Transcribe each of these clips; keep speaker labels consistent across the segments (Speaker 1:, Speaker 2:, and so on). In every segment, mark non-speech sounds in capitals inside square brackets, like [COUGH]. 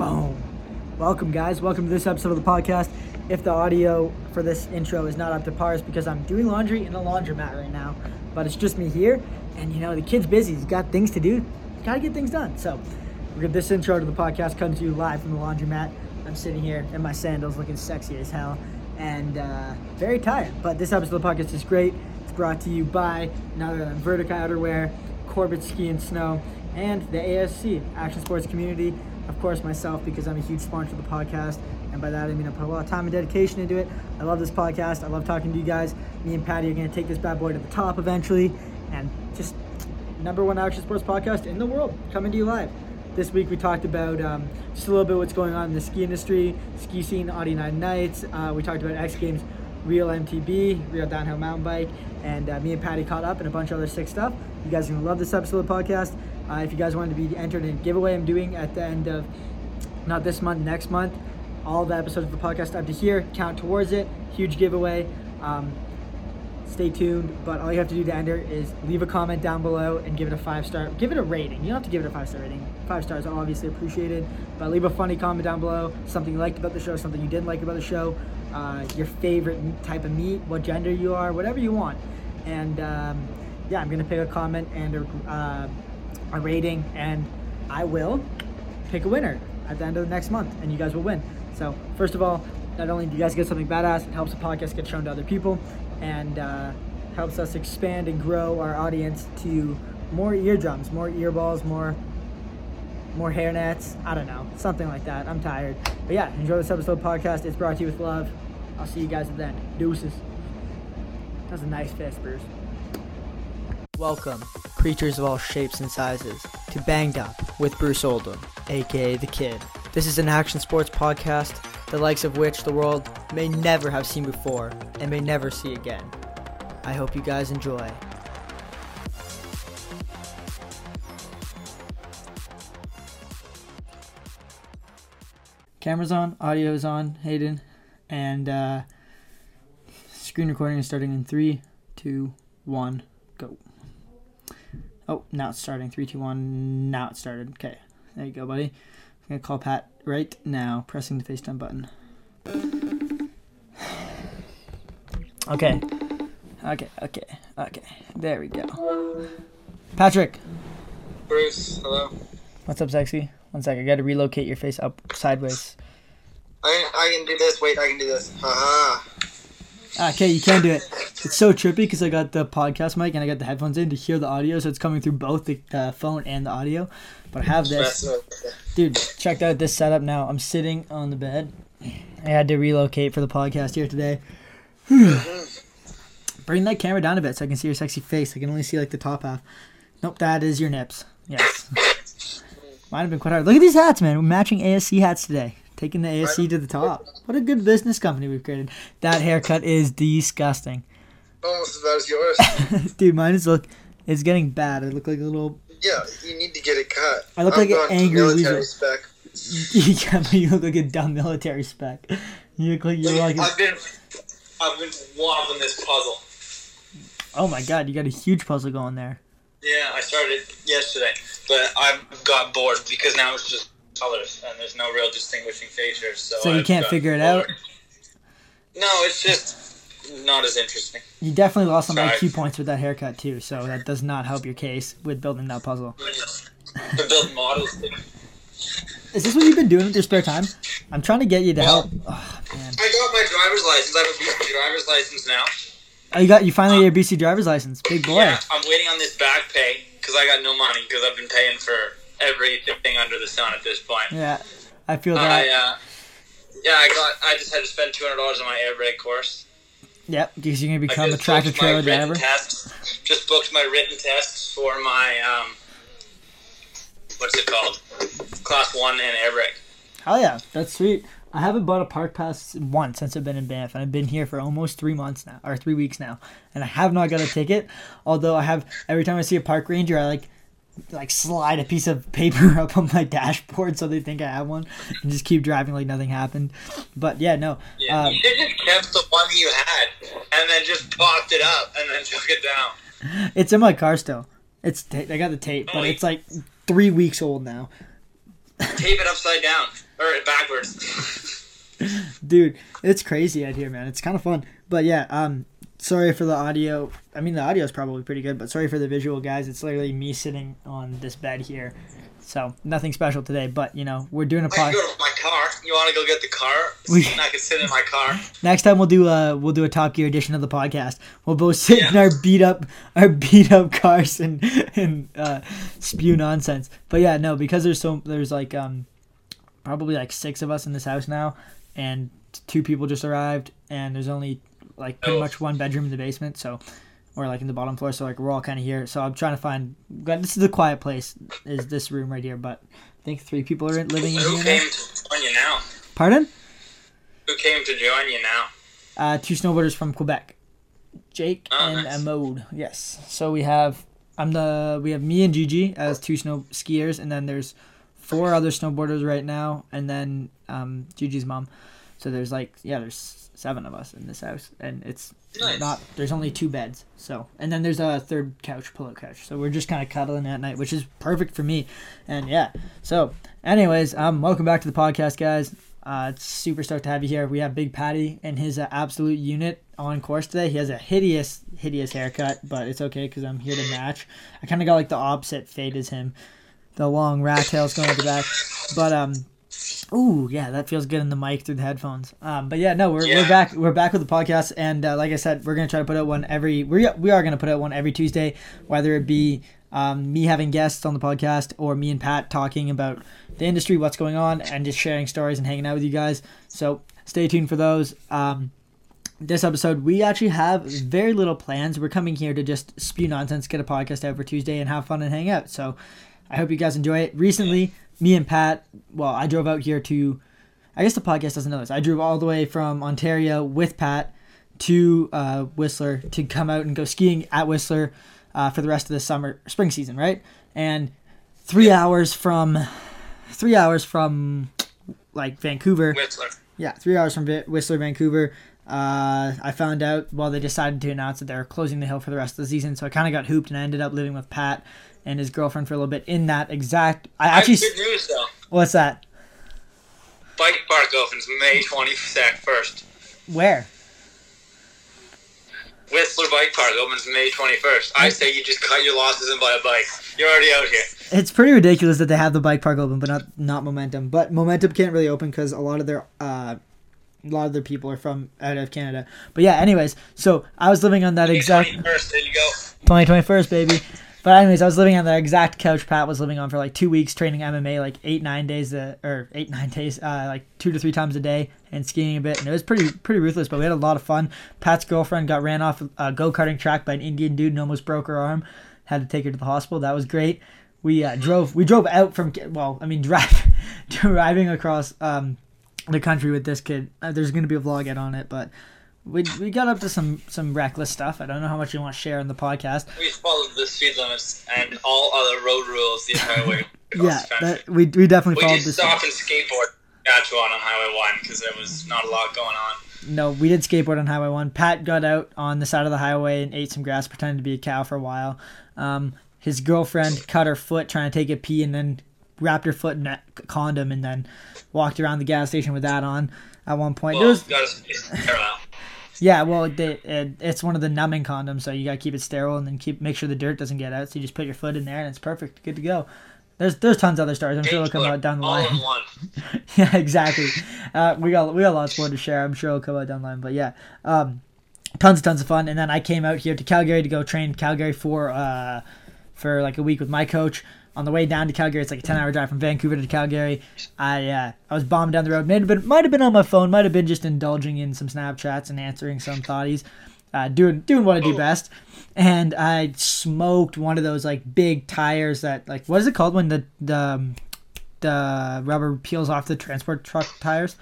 Speaker 1: Boom. Welcome, guys. Welcome to this episode of the podcast. If the audio for this intro is not up to par, it's because I'm doing laundry in a laundromat right now. But it's just me here, and you know the kid's busy. He's got things to do. Gotta get things done. So, we're gonna this intro to the podcast comes to you live from the laundromat. I'm sitting here in my sandals, looking sexy as hell, and uh, very tired. But this episode of the podcast is great. It's brought to you by none other than Vertica Outerwear, Corbett Ski and Snow, and the ASC Action Sports Community. Of course, myself because I'm a huge sponsor of the podcast, and by that I mean I put a lot of time and dedication into it. I love this podcast. I love talking to you guys. Me and Patty are gonna take this bad boy to the top eventually, and just number one action sports podcast in the world coming to you live. This week we talked about um, just a little bit what's going on in the ski industry, ski scene, Audi Nine Nights. Uh, we talked about X Games, Real MTB, Real Downhill Mountain Bike, and uh, me and Patty caught up and a bunch of other sick stuff. You guys are gonna love this episode of the podcast. Uh, if you guys wanted to be entered in a giveaway I'm doing at the end of not this month, next month, all the episodes of the podcast up to here count towards it. Huge giveaway. Um, stay tuned. But all you have to do to enter is leave a comment down below and give it a five star. Give it a rating. You don't have to give it a five star rating. Five stars are obviously appreciated. But leave a funny comment down below. Something you liked about the show, something you didn't like about the show, uh, your favorite type of meat, what gender you are, whatever you want. And um, yeah, I'm gonna pick a comment and uh, a rating, and I will pick a winner at the end of the next month, and you guys will win. So first of all, not only do you guys get something badass, it helps the podcast get shown to other people, and uh, helps us expand and grow our audience to more eardrums, more earballs, more more hairnets. I don't know, something like that. I'm tired, but yeah, enjoy this episode podcast. It's brought to you with love. I'll see you guys at the end. Deuces. That's a nice fist, Bruce. Welcome, creatures of all shapes and sizes, to Banged Up with Bruce Oldham, aka The Kid. This is an action sports podcast, the likes of which the world may never have seen before and may never see again. I hope you guys enjoy. Camera's on, audio's on, Hayden, and uh, screen recording is starting in three, two, one, go. Oh, now it's starting. Three, two, one. Now it started. Okay, there you go, buddy. I'm gonna call Pat right now, pressing the FaceTime button. [SIGHS] Okay, okay, okay, okay. There we go. Patrick,
Speaker 2: Bruce, hello.
Speaker 1: what's up, sexy? One sec, I gotta relocate your face up sideways.
Speaker 2: I I can do this. Wait, I can do this. Haha.
Speaker 1: Okay, you can do it. It's so trippy because I got the podcast mic and I got the headphones in to hear the audio, so it's coming through both the uh, phone and the audio. But I have this. Dude, check out this setup now. I'm sitting on the bed. I had to relocate for the podcast here today. [SIGHS] Bring that camera down a bit so I can see your sexy face. I can only see like the top half. Nope, that is your nips. Yes. Might have been quite hard. Look at these hats, man. We're matching ASC hats today. Taking the ASC to the top. What a good business company we've created. That haircut is disgusting.
Speaker 2: Almost as bad as yours. [LAUGHS]
Speaker 1: Dude, mine is look it's getting bad. I look like a little
Speaker 2: yeah, you need to get it cut.
Speaker 1: I look
Speaker 2: I'm
Speaker 1: like an angry
Speaker 2: military
Speaker 1: loser.
Speaker 2: spec. [LAUGHS]
Speaker 1: yeah, but you look like a dumb military spec. You look like you're like a,
Speaker 3: I've been I've been wobbling this puzzle.
Speaker 1: Oh my god, you got a huge puzzle going there.
Speaker 3: Yeah, I started yesterday, but I got bored because now it's just colors and there's no real distinguishing features. So,
Speaker 1: So you
Speaker 3: I've
Speaker 1: can't figure it out?
Speaker 3: No, it's just not as interesting.
Speaker 1: You definitely lost some
Speaker 3: Sorry.
Speaker 1: IQ points with that haircut too, so that does not help your case with building that puzzle.
Speaker 3: To build models.
Speaker 1: Is this what you've been doing with your spare time? I'm trying to get you to help. Oh man.
Speaker 3: I got my driver's license. I have a BC driver's license now.
Speaker 1: Oh, you got you finally um, got your BC driver's license. Big boy.
Speaker 3: Yeah, I'm waiting on this back pay because I got no money because I've been paying for everything under the sun at this point.
Speaker 1: Yeah. I feel
Speaker 3: I
Speaker 1: that.
Speaker 3: uh, yeah, I got. I just had to spend two hundred dollars on my air brake course.
Speaker 1: Yep, because you're gonna become a tractor trailer driver.
Speaker 3: Tests, just booked my written tests for my um, what's it called? Class one and air brake.
Speaker 1: Oh yeah, that's sweet. I haven't bought a park pass once since I've been in Banff, and I've been here for almost three months now, or three weeks now, and I have not got a ticket. Although I have every time I see a park ranger, I like like slide a piece of paper [LAUGHS] up on my dashboard so they think I have one, and just keep driving like nothing happened. But yeah, no,
Speaker 3: Yeah,
Speaker 1: um,
Speaker 3: you should just kept the one you had and then just popped it up and then [LAUGHS] took it down.
Speaker 1: it's in my car still. It's ta- I got the tape, but it's like three weeks old now.
Speaker 3: Tape it upside down. or backwards. [LAUGHS]
Speaker 1: Dude, it's crazy out here, man. It's kind of fun. But yeah, um, sorry for the audio. I mean, the audio is probably pretty good, but sorry for the visual, guys. It's literally me sitting on this bed here. So nothing special today, but you know we're doing a
Speaker 3: I can
Speaker 1: pod.
Speaker 3: go to my car. You want to go get the car?
Speaker 1: We- [LAUGHS]
Speaker 3: I can sit in my car. [LAUGHS]
Speaker 1: Next time we'll do a we'll do a Top Gear edition of the podcast. We'll both sit in our beat up our [LAUGHS] beat up cars and and uh, spew nonsense. But yeah, no, because there's so there's like um probably like six of us in this house now, and two people just arrived, and there's only like pretty
Speaker 3: Oh.
Speaker 1: much one bedroom in the basement, so or like in the bottom floor. So like we're all kind of here. So I'm trying to find. This is the quiet place. Is this room right here? But I think three people are in- living in
Speaker 3: Who
Speaker 1: here.
Speaker 3: came
Speaker 1: Now.
Speaker 3: to join you now?
Speaker 1: Pardon?
Speaker 3: Who came to join you now?
Speaker 1: Uh, two snowboarders from Quebec, Jake
Speaker 3: Oh,
Speaker 1: and
Speaker 3: nice.
Speaker 1: Amode. Yes. So we have I'm the we have me and Gigi as two snow skiers, and then there's four other snowboarders right now, and then um, Gigi's mom. So there's like yeah, there's seven of us in this house, and it's
Speaker 3: Nice.
Speaker 1: not there's only two beds. So and then there's a third couch, pillow couch. So we're just kind of cuddling at night, which is perfect for me. And yeah. So anyways, um, welcome back to the podcast, guys. Uh, it's super stoked to have you here. We have Big Patty and his uh, absolute unit on course today. He has a hideous, hideous haircut, but it's okay because I'm here to match. I kind of got like the opposite fade as him, the long rat tails going to the back. But um, ooh, yeah, that feels good in the mic through the headphones. Um, but yeah, no, we're, we're back. We're back with the podcast, and uh, like I said, we're gonna try to put out one every. We we are gonna put out one every Tuesday, whether it be um, me having guests on the podcast or me and Pat talking about the industry, what's going on, and just sharing stories and hanging out with you guys. So stay tuned for those. Um, this episode, we actually have very little plans. We're coming here to just spew nonsense, get a podcast out for Tuesday, and have fun and hang out. So I hope you guys enjoy it. Recently, me and Pat, well, I drove out here to, I guess the podcast doesn't know this. I drove all the way from Ontario with Pat to uh, Whistler to come out and go skiing at Whistler uh, for the rest of the summer, spring season, right? And three hours from, three hours from like Vancouver.
Speaker 3: Whistler.
Speaker 1: Yeah, three hours from Whistler, Vancouver. Uh, I found out well they decided to announce that they're closing the hill for the rest of the season, so I kind of got hooped and I ended up living with Pat and his girlfriend for a little bit in that exact. I
Speaker 3: I
Speaker 1: actually,
Speaker 3: good news though.
Speaker 1: what's that?
Speaker 3: Bike park opens May 21st.
Speaker 1: Where?
Speaker 3: Whistler Bike Park opens May 21st. I say you just cut your losses and buy a bike. You're already out here.
Speaker 1: It's pretty ridiculous that they have the bike park open, but not not Momentum. But Momentum can't really open because a lot of their uh, a lot of their people are from out of Canada. But yeah, anyways, so I was living on that
Speaker 3: May
Speaker 1: exact
Speaker 3: 21st, there you go.
Speaker 1: 2021st, baby. But anyways, I was living on the exact couch Pat was living on for like two weeks, training MMA like eight nine days, uh, or eight nine days, uh, like two to three times a day, and skiing a bit. And it was pretty pretty ruthless, but we had a lot of fun. Pat's girlfriend got ran off a go karting track by an Indian dude and almost broke her arm. Had to take her to the hospital. That was great. We uh, drove we drove out from well, I mean [LAUGHS] drive driving across um, the country with this kid. Uh, there's gonna be a vlog out on it, but. We, we got up to some some reckless stuff. I don't know how much you want to share on the podcast.
Speaker 3: We followed the speed limits and all other road rules the entire way.
Speaker 1: yeah,
Speaker 3: the
Speaker 1: that, we we definitely
Speaker 3: we
Speaker 1: followed
Speaker 3: did
Speaker 1: this.
Speaker 3: stop and skateboard Saskatchewan on Highway 1 because there was not a lot going on.
Speaker 1: No, we did skateboard on Highway One. Pat got out on the side of the highway and ate some grass, pretended to be a cow for a while. Um, his girlfriend cut her foot trying to take a pee, and then wrapped her foot in a condom, and then walked around the gas station with that on. At one point, there
Speaker 3: Well,
Speaker 1: was
Speaker 3: got a parallel.
Speaker 1: Yeah, well, they, it, it's one of the numbing condoms, so you gotta keep it sterile and then keep make sure the dirt doesn't get out. So you just put your foot in there, and it's perfect, good to go. There's there's tons of other stories. I'm sure they'll come out down the line. [LAUGHS] yeah, exactly. Uh, we got we got lots more to share. I'm sure it'll come out down the line. But yeah, um, tons and tons of fun. And then I came out here to Calgary to go train Calgary for uh, for like a week with my coach. On the way down to Calgary, it's like a ten hour drive from Vancouver to Calgary. I uh, I was bombing down the road. Might have been might have been on my phone. Might have been just indulging in some Snapchats and answering some thoughties. Uh, doing doing what I do best, and I smoked one of those like big tires that like what is it called when the the um, the rubber peels off the transport truck tires.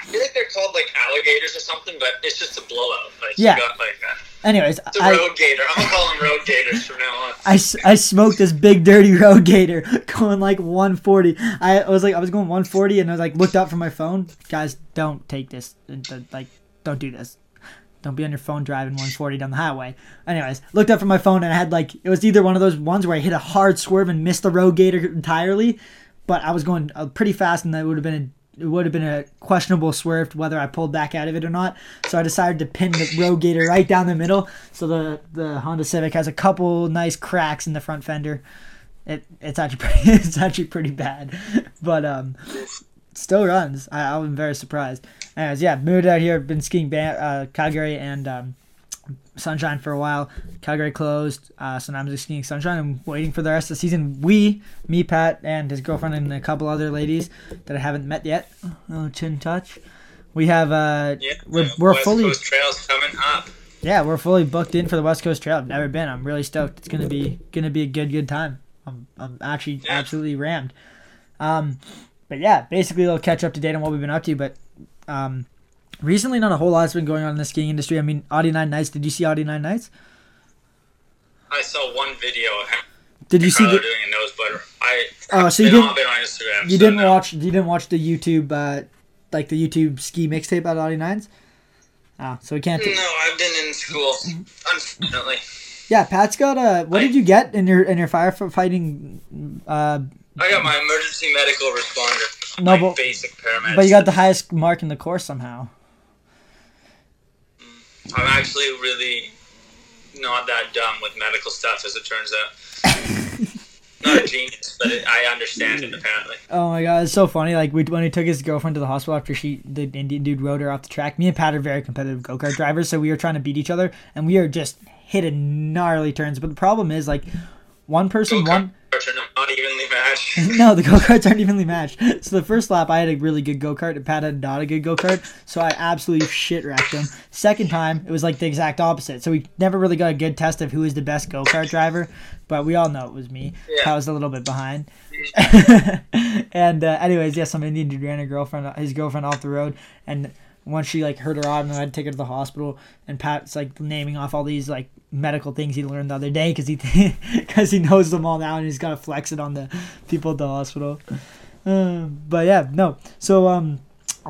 Speaker 3: I feel like they're called like alligators or something, but it's just a blowout. Like,
Speaker 1: Yeah.
Speaker 3: You got, like, a,
Speaker 1: Anyways,
Speaker 3: it's a
Speaker 1: I,
Speaker 3: road gator. I'm gonna call them road gators from now on.
Speaker 1: I, I smoked this big dirty road gator [LAUGHS] going like 140. I was like I was going 140 and I was like looked up from my phone. Guys, don't take this. uh, Like don't do this. Don't be on your phone driving 140 down the highway. Anyways, looked up from my phone and I had like it was either one of those ones where I hit a hard swerve and missed the road gator entirely, but I was going uh, pretty fast, and that would have been a, it would have been a questionable swerve whether I pulled back out of it or not. So I decided to pin the road gator right down the middle. So the the Honda Civic has a couple nice cracks in the front fender. It it's actually [LAUGHS] pretty it's actually pretty bad, [LAUGHS] but um, still runs. I I'm very surprised. Anyways, yeah, moved out here. Been skiing ba- uh, Calgary and um, Sunshine for a while. Calgary closed, uh, so now I'm just skiing Sunshine. I'm waiting for the rest of the season. We, me, Pat, and his girlfriend, and a couple other ladies that I haven't met yet. Oh, chin touch. We have uh,
Speaker 2: Yeah,
Speaker 1: we're we're
Speaker 2: West
Speaker 1: fully
Speaker 2: Coast Trail's coming up.
Speaker 1: yeah we're fully booked in for the West Coast Trail. I've never been. I'm really stoked. It's gonna be gonna be a good good time. I'm I'm actually
Speaker 2: Yeah.
Speaker 1: absolutely rammed. Um, but yeah, basically a little catch up to date on what we've been up to. But um, recently not a whole lot's been going on in the skiing industry. I mean, Audi Nine Nights. Did you see Audi Nine Nights?
Speaker 2: I saw one video of him
Speaker 1: Did you see the?
Speaker 2: doing a nose butter. I
Speaker 1: Oh, so you didn't-
Speaker 2: on, been on Instagram.
Speaker 1: You
Speaker 2: so
Speaker 1: didn't
Speaker 2: no.
Speaker 1: watch. You didn't watch the YouTube, uh, like the YouTube ski mixtape at Audi Nines. Oh, so we can't.
Speaker 2: No, I've been in school. Unfortunately,
Speaker 1: Yeah, Pat's got a. What did you get in your in your firefighting? Uh,
Speaker 2: I got my emergency medical responder.
Speaker 1: No, but-
Speaker 2: basic paramedic.
Speaker 1: but you got the highest mark in the course somehow.
Speaker 2: I'm actually really not that dumb with medical stuff, as it turns out. [LAUGHS] not a genius, but it, I understand it apparently.
Speaker 1: Oh my god, it's so funny. Like we when he took his girlfriend to the hospital after she the Indian dude rode her off the track. Me and Pat are very competitive go kart drivers, so we were trying to beat each other, and we are just hitting gnarly turns. But the problem is like one person one.
Speaker 2: Go-karts are not evenly matched. [LAUGHS]
Speaker 1: No, the go karts aren't evenly matched. So the first lap, I had a really good go kart, and Pat had not a good go kart, so I absolutely shit wrecked him. Second time, it was like the exact opposite. So we never really got a good test of who is the best go kart driver, but we all know it was me.
Speaker 2: Yeah.
Speaker 1: I was a little bit behind. [LAUGHS] and uh, anyways, yeah, some Indian dude ran a girlfriend, his girlfriend off the road, and once she like hurt her arm, and I had to take her to the hospital. And Pat's like naming off all these like medical things he learned the other day because he [LAUGHS] because he knows them all now, and he's got to flex it on the people at the hospital. Uh, but yeah, no. So um,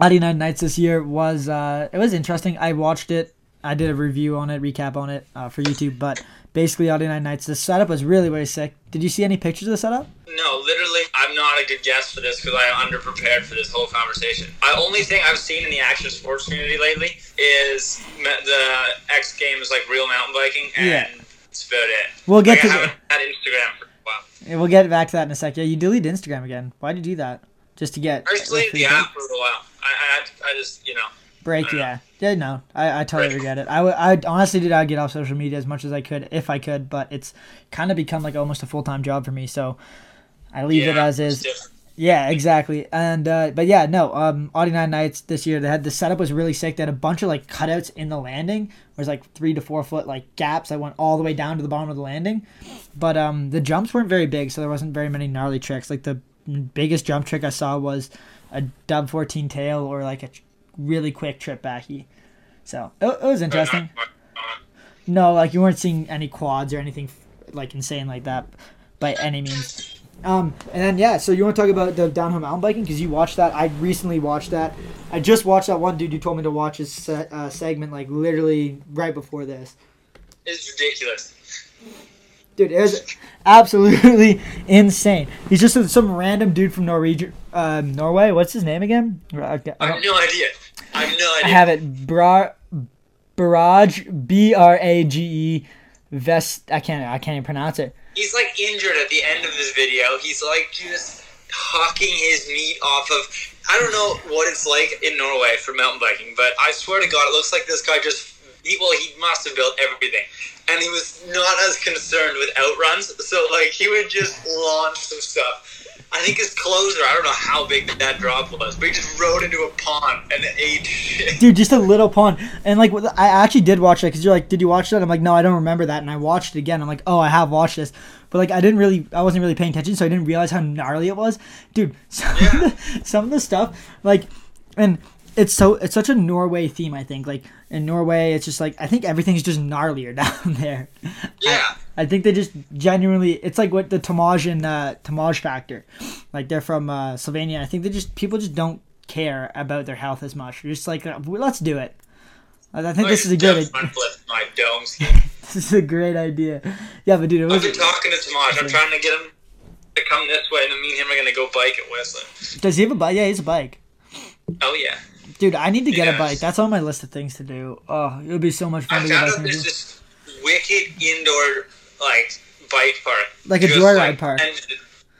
Speaker 1: Nine Nights this year was uh, it was interesting. I watched it. I did a review on it, recap on it uh, for YouTube. But basically, Audi Nine Nights. The setup was really really sick. Did you see any pictures of the setup?
Speaker 2: No, literally, I'm not a good guest for this because I am underprepared for this whole conversation. The only thing I've seen in the action sports community lately is the X Games, like real mountain biking, and
Speaker 1: Yeah.
Speaker 2: that's about it.
Speaker 1: We'll get
Speaker 2: like,
Speaker 1: to
Speaker 2: I had Instagram for a while.
Speaker 1: Yeah, We'll get back to that in a sec. Yeah, you deleted Instagram again. Why'd you do that? Just to get
Speaker 2: I just deleted the app for a while. I, I, I just, you know,
Speaker 1: break. Yeah, yeah. No, I, I totally
Speaker 2: Break.
Speaker 1: get it. I, I honestly did. I'd get off social media as much as I could if I could, but it's kind of become like almost a full time job for me. So I leave it as is. Yeah, exactly. And uh, but yeah, no. Um, Audi Nine Nights this year, they had the setup was really sick. They had a bunch of like cutouts in the landing. There's like three to four foot like gaps that went all the way down to the bottom of the landing. But um, the jumps weren't very big, so there wasn't very many gnarly tricks. Like the biggest jump trick I saw was a dub 14 tail or like a really quick trip backy. So it, it was interesting.
Speaker 2: not- not-
Speaker 1: No, like you weren't seeing any quads or anything like insane like that by any means. Um, and then yeah, so you want to talk about the downhill mountain biking because you watched that. I recently watched that. I just watched that one dude you told me to watch his se- uh, segment like literally right before this.
Speaker 2: It's ridiculous.
Speaker 1: Dude, it was absolutely [LAUGHS] insane. He's just some random dude from Norwegian, um, Norway. What's his name again? I,
Speaker 2: I have no idea. I have no
Speaker 1: I have it. Bra, Barrage, B R A G E, Vest. I can't. I can't even pronounce it.
Speaker 2: He's like injured at the end of this video. He's like just hawking his meat off of. I don't know what it's like in Norway for mountain biking, but I swear to God, it looks like this guy just. He, well, he must have built everything, and he was not as concerned with outruns. So like he would just launch some stuff. I think his closer. I don't know how big that drop was, but he just rode into a pond and ate shit.
Speaker 1: dude just a little pond. And like i actually did watch that because you're like did you watch that? I'm like no i don't remember that. And i watched it again. I'm like oh i have watched this. But like i didn't really i wasn't really paying attention so i didn't realize how gnarly it was. Dude [LAUGHS] some, of, the, some of the stuff like and it's so it's such a norway theme i think. Like in norway it's just like i think everything's just gnarlier [LAUGHS] down there.
Speaker 2: Yeah.
Speaker 1: I think they just genuinely it's like what the Tamaj and uh Tamaj factor. Like they're from uh Slovenia. I think they just people just don't care about their health as much. They're just like uh, let's do it. I I think this is a good
Speaker 2: my dome [LAUGHS]
Speaker 1: this is a great idea. Yeah, but dude, it
Speaker 2: I've been talking to Tamaj. I'm trying to get him to come this way, and then me and him are gonna go bike at Whistler.
Speaker 1: Does he have a bike? Yeah, he has a bike.
Speaker 2: Oh yeah.
Speaker 1: Dude, I need to get a bike. That's on my list of things to do. Oh, it would be so much fun
Speaker 2: I
Speaker 1: to go
Speaker 2: found out
Speaker 1: and
Speaker 2: there's this wicked indoor like bike park,
Speaker 1: Like a joyride park.
Speaker 2: And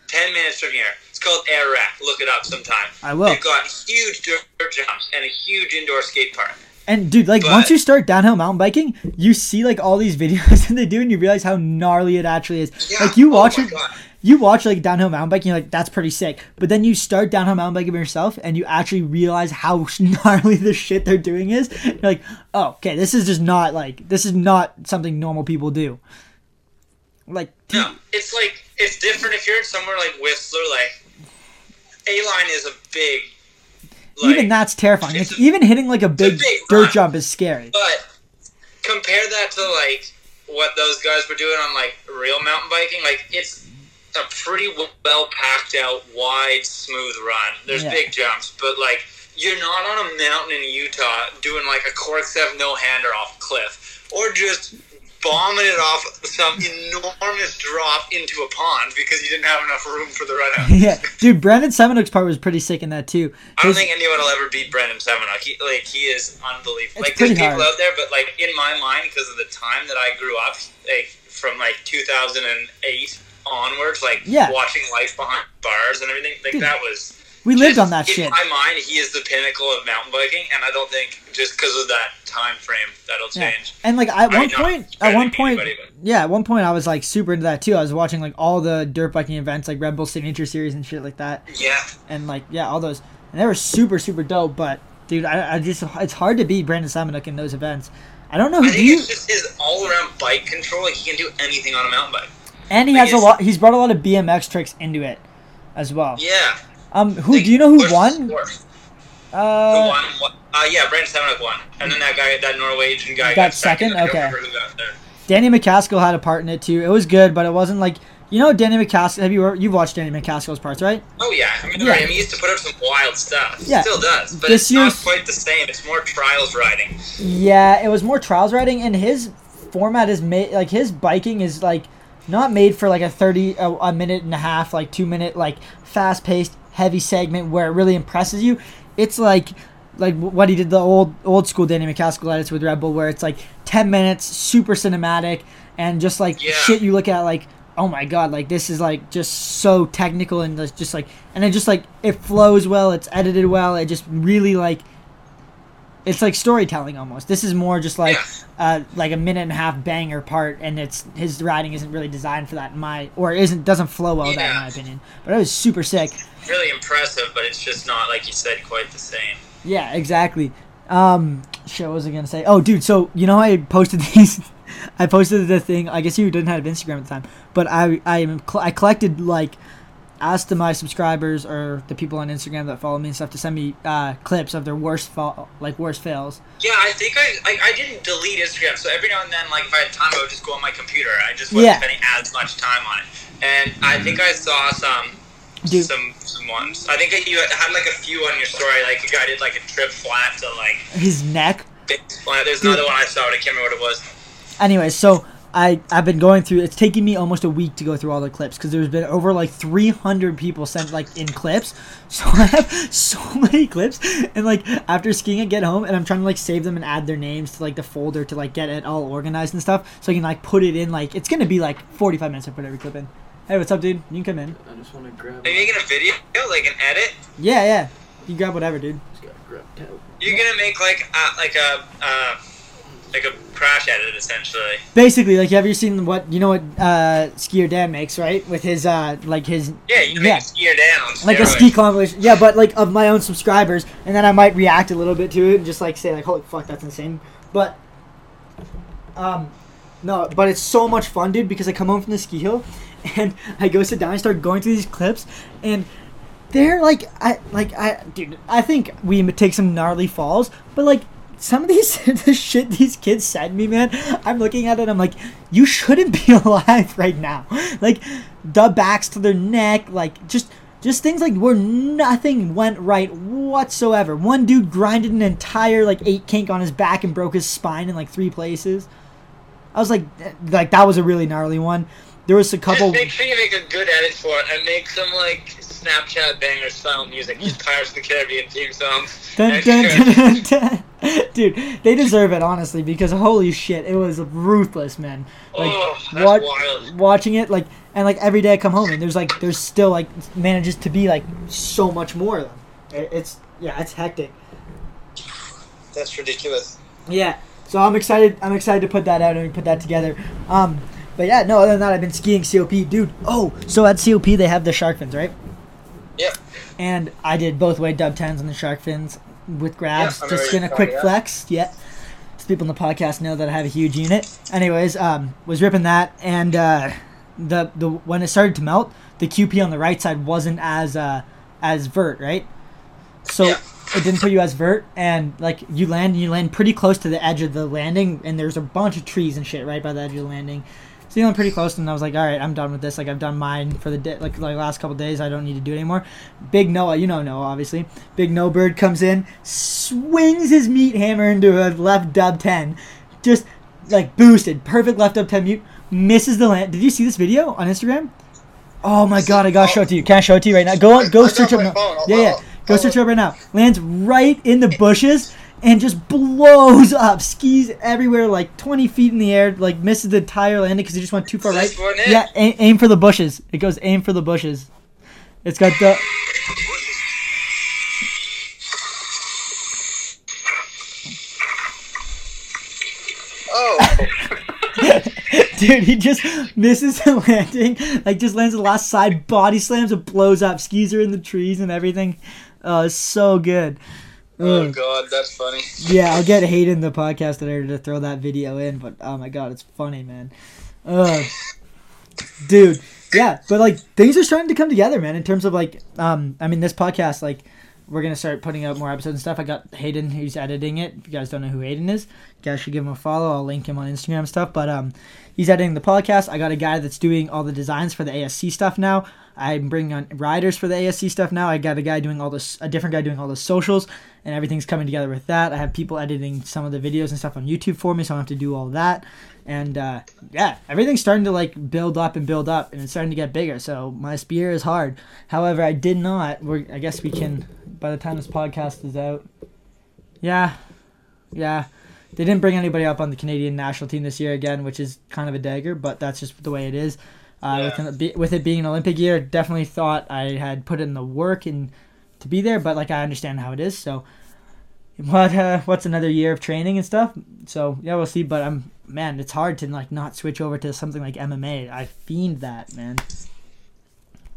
Speaker 2: ten minutes from here. It's called Air Rack. Look it up sometime.
Speaker 1: I will.
Speaker 2: They've got huge dirt jumps and a huge indoor skate park.
Speaker 1: And dude, like
Speaker 2: But-
Speaker 1: once you start downhill mountain biking, you see like all these [LAUGHS] videos that they do, and you realize how gnarly it actually is.
Speaker 2: Yeah.
Speaker 1: Like you
Speaker 2: Oh
Speaker 1: watch
Speaker 2: my
Speaker 1: it,
Speaker 2: God.
Speaker 1: you watch like downhill mountain biking, you're like that's pretty sick. But then you start downhill mountain biking yourself, and you actually realize how [LAUGHS] gnarly the shit they're doing is. You're like, oh, okay, this is just not like this is not something normal people do. Like,
Speaker 2: No, it's like it's different if you're somewhere like Whistler. Like A line is a big. Like,
Speaker 1: even that's terrifying. Like
Speaker 2: a-
Speaker 1: even hitting like a big,
Speaker 2: big
Speaker 1: dirt jump is scary.
Speaker 2: But compare that to like what those guys were doing on like real mountain biking. Like it's a pretty well packed out, wide, smooth run. There's
Speaker 1: Yeah.
Speaker 2: big jumps, but like you're not on a mountain in Utah doing like a cork seven no hander off a cliff or just bombing it off some enormous drop into a pond because you didn't have enough room for the run out. [LAUGHS]
Speaker 1: yeah, dude, Brandon Semenuk's part was pretty sick in that too.
Speaker 2: I don't think anyone will ever beat Brandon Semenuk. He like he is unbelievable.
Speaker 1: It's
Speaker 2: like there's people
Speaker 1: hard.
Speaker 2: out there, but like in my mind, because of the time that I grew up, like from like 2008 onwards, like
Speaker 1: Yeah.
Speaker 2: watching life behind bars and everything, like
Speaker 1: Dude,
Speaker 2: that was.
Speaker 1: We lived on that
Speaker 2: in
Speaker 1: shit.
Speaker 2: my mind, he is the pinnacle of mountain biking, and I don't think just because of that time frame that'll
Speaker 1: Yeah.
Speaker 2: change.
Speaker 1: And like at
Speaker 2: I
Speaker 1: one point, at one point,
Speaker 2: anybody,
Speaker 1: yeah, at one point I was like super into that too. I was watching like all the dirt biking events, like Red Bull Signature Series and shit like that,
Speaker 2: Yeah,
Speaker 1: and like yeah, all those, and they were super super dope. But dude, I, I just it's hard to beat Brandon Semenuk in those events. I don't know
Speaker 2: I
Speaker 1: who do
Speaker 2: think
Speaker 1: you,
Speaker 2: it's just his all-around bike control. Like he can do anything on a mountain bike.
Speaker 1: and he
Speaker 2: like,
Speaker 1: has a lot. He's brought a lot of BMX tricks into it as well.
Speaker 2: Yeah.
Speaker 1: Um, who
Speaker 2: Like,
Speaker 1: do you know who won?
Speaker 2: Who
Speaker 1: Uh,
Speaker 2: won? What- Uh, yeah, Brandon Semenuk won, and then that guy, that Norwegian guy,
Speaker 1: Got
Speaker 2: got second.
Speaker 1: second? Okay.
Speaker 2: who got there.
Speaker 1: Danny MacAskill had a part in it too. It was good, but it wasn't like you know Danny MacAskill. Have you you've watched Danny MacAskill's parts, right?
Speaker 2: Oh yeah, I mean,
Speaker 1: Yeah.
Speaker 2: I mean, he used to put up some wild stuff.
Speaker 1: Yeah.
Speaker 2: Still does, but
Speaker 1: This
Speaker 2: it's not quite the same. It's more trials riding.
Speaker 1: Yeah, it was more trials riding, and his format is made like his biking is like not made for like a thirty a, a minute and a half, like two minute like fast paced heavy segment where it really impresses you. It's like like what he did the old old school Danny MacAskill edits with Red Bull, where it's like ten minutes, super cinematic, and just like
Speaker 2: Yeah.
Speaker 1: shit you look at like. Oh my god! Like this is like just so technical and just just like and it just like it flows well. It's edited well. It just really like it's like storytelling almost. This is more just like uh, like a minute and a half banger part, and it's his writing isn't really designed for that in my or isn't doesn't flow well with that in my opinion. But it was super sick.
Speaker 2: Really impressive, but it's just not like you said, quite the same.
Speaker 1: Yeah, exactly. Um, shit, what was I gonna say? Oh, dude, so you know I posted [LAUGHS] these. I posted the thing. I guess you didn't have Instagram at the time, but I I I collected like asked my subscribers or the people on Instagram that follow me and stuff to send me uh, clips of their worst fall, like worst fails.
Speaker 2: Yeah, I think I, I I didn't delete Instagram, so every now and then, like if I had time, I would just go on my computer. I just wasn't
Speaker 1: Yeah.
Speaker 2: spending as much time on it, and I think I saw some.
Speaker 1: Dude.
Speaker 2: Some some ones. I think you had like a few on your story. Like a guy did like a trip flat to like
Speaker 1: His neck.
Speaker 2: There's
Speaker 1: Dude.
Speaker 2: another one I saw, but I can't remember what it was.
Speaker 1: Anyways, so I I've been going through. It's taking me almost a week to go through all the clips because there's been over like 300 people sent like in clips. [LAUGHS] So I have so many clips, and like after skiing, I get home and I'm trying to like save them and add their names to like the folder to like get it all organized and stuff, so I can like put it in. Like it's gonna be like 45 minutes to put every clip in. Hey, what's up, dude? You can come in.
Speaker 4: I just want to grab.
Speaker 2: Are you making a video, like an edit?
Speaker 1: Yeah, yeah. You grab whatever, dude.
Speaker 4: Just gotta grab tab.
Speaker 2: You're gonna make like a, like a uh, like a crash edit essentially.
Speaker 1: Basically, like have you seen what you know what uh, Skier Dan makes right with his uh like his
Speaker 2: Yeah, you
Speaker 1: Yeah.
Speaker 2: make skier down
Speaker 1: like a ski compilation. Yeah, but like of my own subscribers, and then I might react a little bit to it and just like say like, "Holy fuck, that's insane." But, um, no, but it's so much fun, dude. Because I come home from the ski hill, [LAUGHS] and I go sit down, I start going through these clips, and they're like, I like I, dude. I think we take some gnarly falls, but like. Some of these [LAUGHS] the shit these kids send me, man. I'm looking at it. I'm like, you shouldn't be [LAUGHS] alive right now. Like, the backs to their neck, like just just things like where nothing went right whatsoever. One dude grinded an entire like eight kink on his back and broke his spine in like three places. I was like, eh, like that was a really gnarly one. There was a couple.
Speaker 3: Just make sure you make a good edit for it and make some like Snapchat banger style music. Use Pirates of the Caribbean theme songs.
Speaker 1: Dun, dun, dun. Dude, they deserve it honestly because holy shit, it was ruthless, man. Like
Speaker 3: Oh, that's
Speaker 1: wa-
Speaker 3: wild.
Speaker 1: watching it, like and like every day I come home and there's like there's still like manages to be like so much more of them. It- It's yeah, it's hectic.
Speaker 2: That's ridiculous.
Speaker 1: Yeah, so I'm excited. I'm excited to put that out and put that together. Um, but yeah, no. Other than that, I've been skiing COP, dude. Oh, so at COP they have the shark fins, right?
Speaker 2: Yep.
Speaker 1: And I did both way dub tens on the shark fins with grabs.
Speaker 2: Yeah,
Speaker 1: just in a quick flex. Yeah. So people in the podcast know that I have a huge unit. Anyways, um, was ripping that, and uh, the the when it started to melt, the QP on the right side wasn't as uh, as vert, right? So
Speaker 2: Yeah.
Speaker 1: it didn't put you as vert, and like you land, and you land pretty close to the edge of the landing, and there's a bunch of trees and shit right by the edge of the landing. Land pretty close, and I was like, all right, I'm done with this. Like I've done mine for the day, like like last couple days. I don't need to do it anymore. Big Noah, you know Noah, obviously. Big No Bird comes in, swings his meat hammer into a left dub ten, just like boosted, perfect left dub ten mute, misses the land. Did you see this video on Instagram? Oh my god, I gotta show it to you. Can I show it to you right now? Go on, go search up.
Speaker 2: my
Speaker 1: now.
Speaker 2: phone. I'll-
Speaker 1: Yeah, yeah. Go search it up right now. Lands right in the bushes and just blows up. Skis everywhere, like 20 feet in the air. Like misses the tire landing because he just went too far right.
Speaker 3: It?
Speaker 1: Yeah, aim, aim for the bushes. It goes aim for the bushes. It's got the.
Speaker 2: Oh, [LAUGHS]
Speaker 1: Dude, he just misses the landing. Like, just lands the last side, body slams, and blows up. Skis are in the trees and everything. Oh, it's so good.
Speaker 2: Oh god, that's funny.
Speaker 1: Yeah, I'll get Hayden, the podcast editor, to throw that video in. But oh my god, it's funny, man. Ugh. dude, yeah, but like things are starting to come together, man. In terms of like, um, I mean, this podcast, like, we're gonna start putting out more episodes and stuff. I got Hayden who's editing it. If you guys don't know who Hayden is, you guys should give him a follow. I'll link him on Instagram and stuff. But um, he's editing the podcast. I got a guy that's doing all the designs for the ASC stuff now. I'm bringing on riders for the ASC stuff now. I got a guy doing all this, a different guy doing all the socials, and everything's coming together with that. I have people editing some of the videos and stuff on YouTube for me, so I don't have to do all that. And uh, yeah, everything's starting to like build up and build up, and it's starting to get bigger. So my spear is hard. However, I did not. We're, I guess we can by the time this podcast is out. Yeah, yeah. They didn't bring anybody up on the Canadian national team this year again, which is kind of a dagger, but that's just the way it is. Uh,
Speaker 2: Yeah.
Speaker 1: with, it with it being an Olympic year, definitely thought I had put in the work and to be there, but like I understand how it is. So, what uh, what's another year of training and stuff? So yeah, we'll see. But I'm man, it's hard to like not switch over to something like MMA. I fiend that man.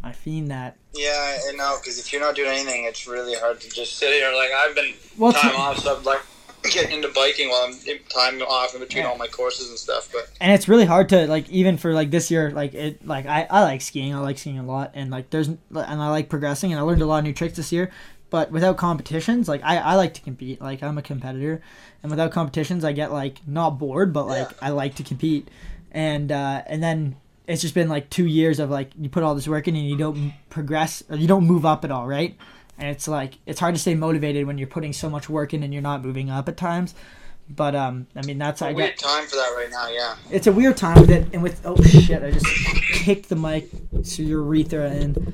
Speaker 1: I fiend that.
Speaker 2: Yeah, I know, because if you're not doing anything, it's really hard to just sit
Speaker 3: Sit here, like I've been
Speaker 1: Well,
Speaker 3: time
Speaker 1: t-
Speaker 3: off, so I'm like
Speaker 2: get into biking while I'm in time off in between
Speaker 1: Yeah.
Speaker 2: all my courses and stuff. But
Speaker 1: and it's really hard to like even for like this year like it like I, I like skiing i like skiing a lot and like there's and i like progressing and i learned a lot of new tricks this year but without competitions like i, I like to compete like i'm a competitor and without competitions i get like not bored but like
Speaker 2: Yeah.
Speaker 1: i like to compete and uh and then it's just been like two years of like you put all this work in and you don't progress or you don't move up at all right and it's like it's hard to stay motivated when you're putting so much work in and you're not moving up at times but um i mean that's i
Speaker 2: weird time for that right now. Yeah.
Speaker 1: it's a weird time with it, and with oh shit, I just kicked the mic to urethra and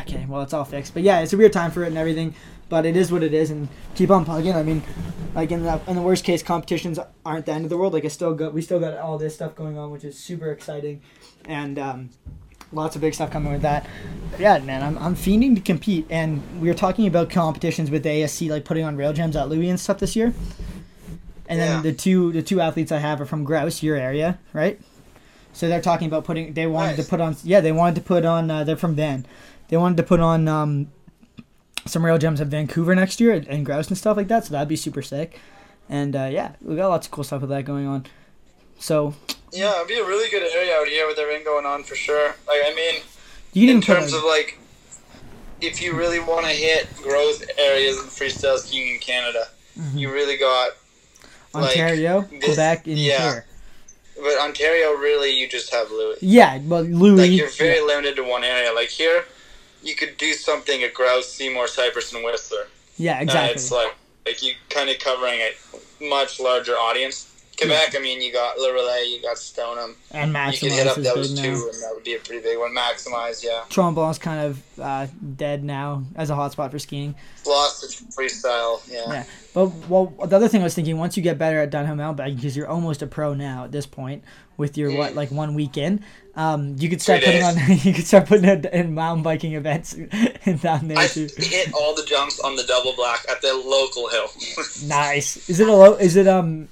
Speaker 1: Okay, well it's all fixed, but yeah, it's a weird time for it and everything, but it is what it is, and keep on plugging. I mean, like in the in the worst case, competitions aren't the end of the world. Like I still got we still got all this stuff going on, which is super exciting, and um, lots of big stuff coming with that. But yeah, man, I'm I'm fiending to compete, and we were talking about competitions with ASC, like putting on rail jams at Louis and stuff this year. And then
Speaker 2: Yeah.
Speaker 1: the two the two athletes I have are from Grouse, your area, right? So they're talking about putting. They wanted
Speaker 2: Nice.
Speaker 1: to put on. Yeah, they wanted to put on. Uh, they're from Van. They wanted to put on um, some rail jams at Vancouver next year and, and Grouse and stuff like that. So that'd be super sick. And uh, yeah, we got lots of cool stuff with that going on. So
Speaker 2: Yeah, it'd be a really good area out here with everything going on for sure. Like, I mean,
Speaker 1: you
Speaker 2: in terms
Speaker 1: a-
Speaker 2: of like, if you really want to hit growth areas in freestyle skiing in Canada,
Speaker 1: Mhm.
Speaker 2: you really got. like,
Speaker 1: Ontario,
Speaker 2: this-
Speaker 1: Quebec, and
Speaker 2: yeah.
Speaker 1: here.
Speaker 2: But Ontario, really, you just have Louis.
Speaker 1: Yeah, but Louis.
Speaker 2: Like you're very
Speaker 1: yeah,
Speaker 2: limited to one area. Like here, you could do something at Grouse, Seymour, Cypress, and Whistler.
Speaker 1: yeah,
Speaker 2: And
Speaker 1: exactly.
Speaker 2: it's like like you kind of covering a much larger audience Quebec, I mean, you got Le Relais, you got Stoneham.
Speaker 1: And Maximize.
Speaker 2: You could hit up those two,
Speaker 1: now.
Speaker 2: and that would be a pretty big one. Maximize, yeah.
Speaker 1: Tremblant's kind of uh, dead now as a hotspot for skiing.
Speaker 2: Lost its freestyle, yeah.
Speaker 1: Yeah. But well, the other thing I was thinking, once you get better at downhill mountain biking, because you're almost a pro now at this point, with your what
Speaker 2: Mm.
Speaker 1: like one week in, um, you could start
Speaker 2: Three
Speaker 1: putting on [LAUGHS] you could start putting it in mountain biking events [LAUGHS] down there
Speaker 2: I
Speaker 1: too. [LAUGHS]
Speaker 2: hit all the jumps on the double black at the local hill.
Speaker 1: Nice. Is it a low? Is it um?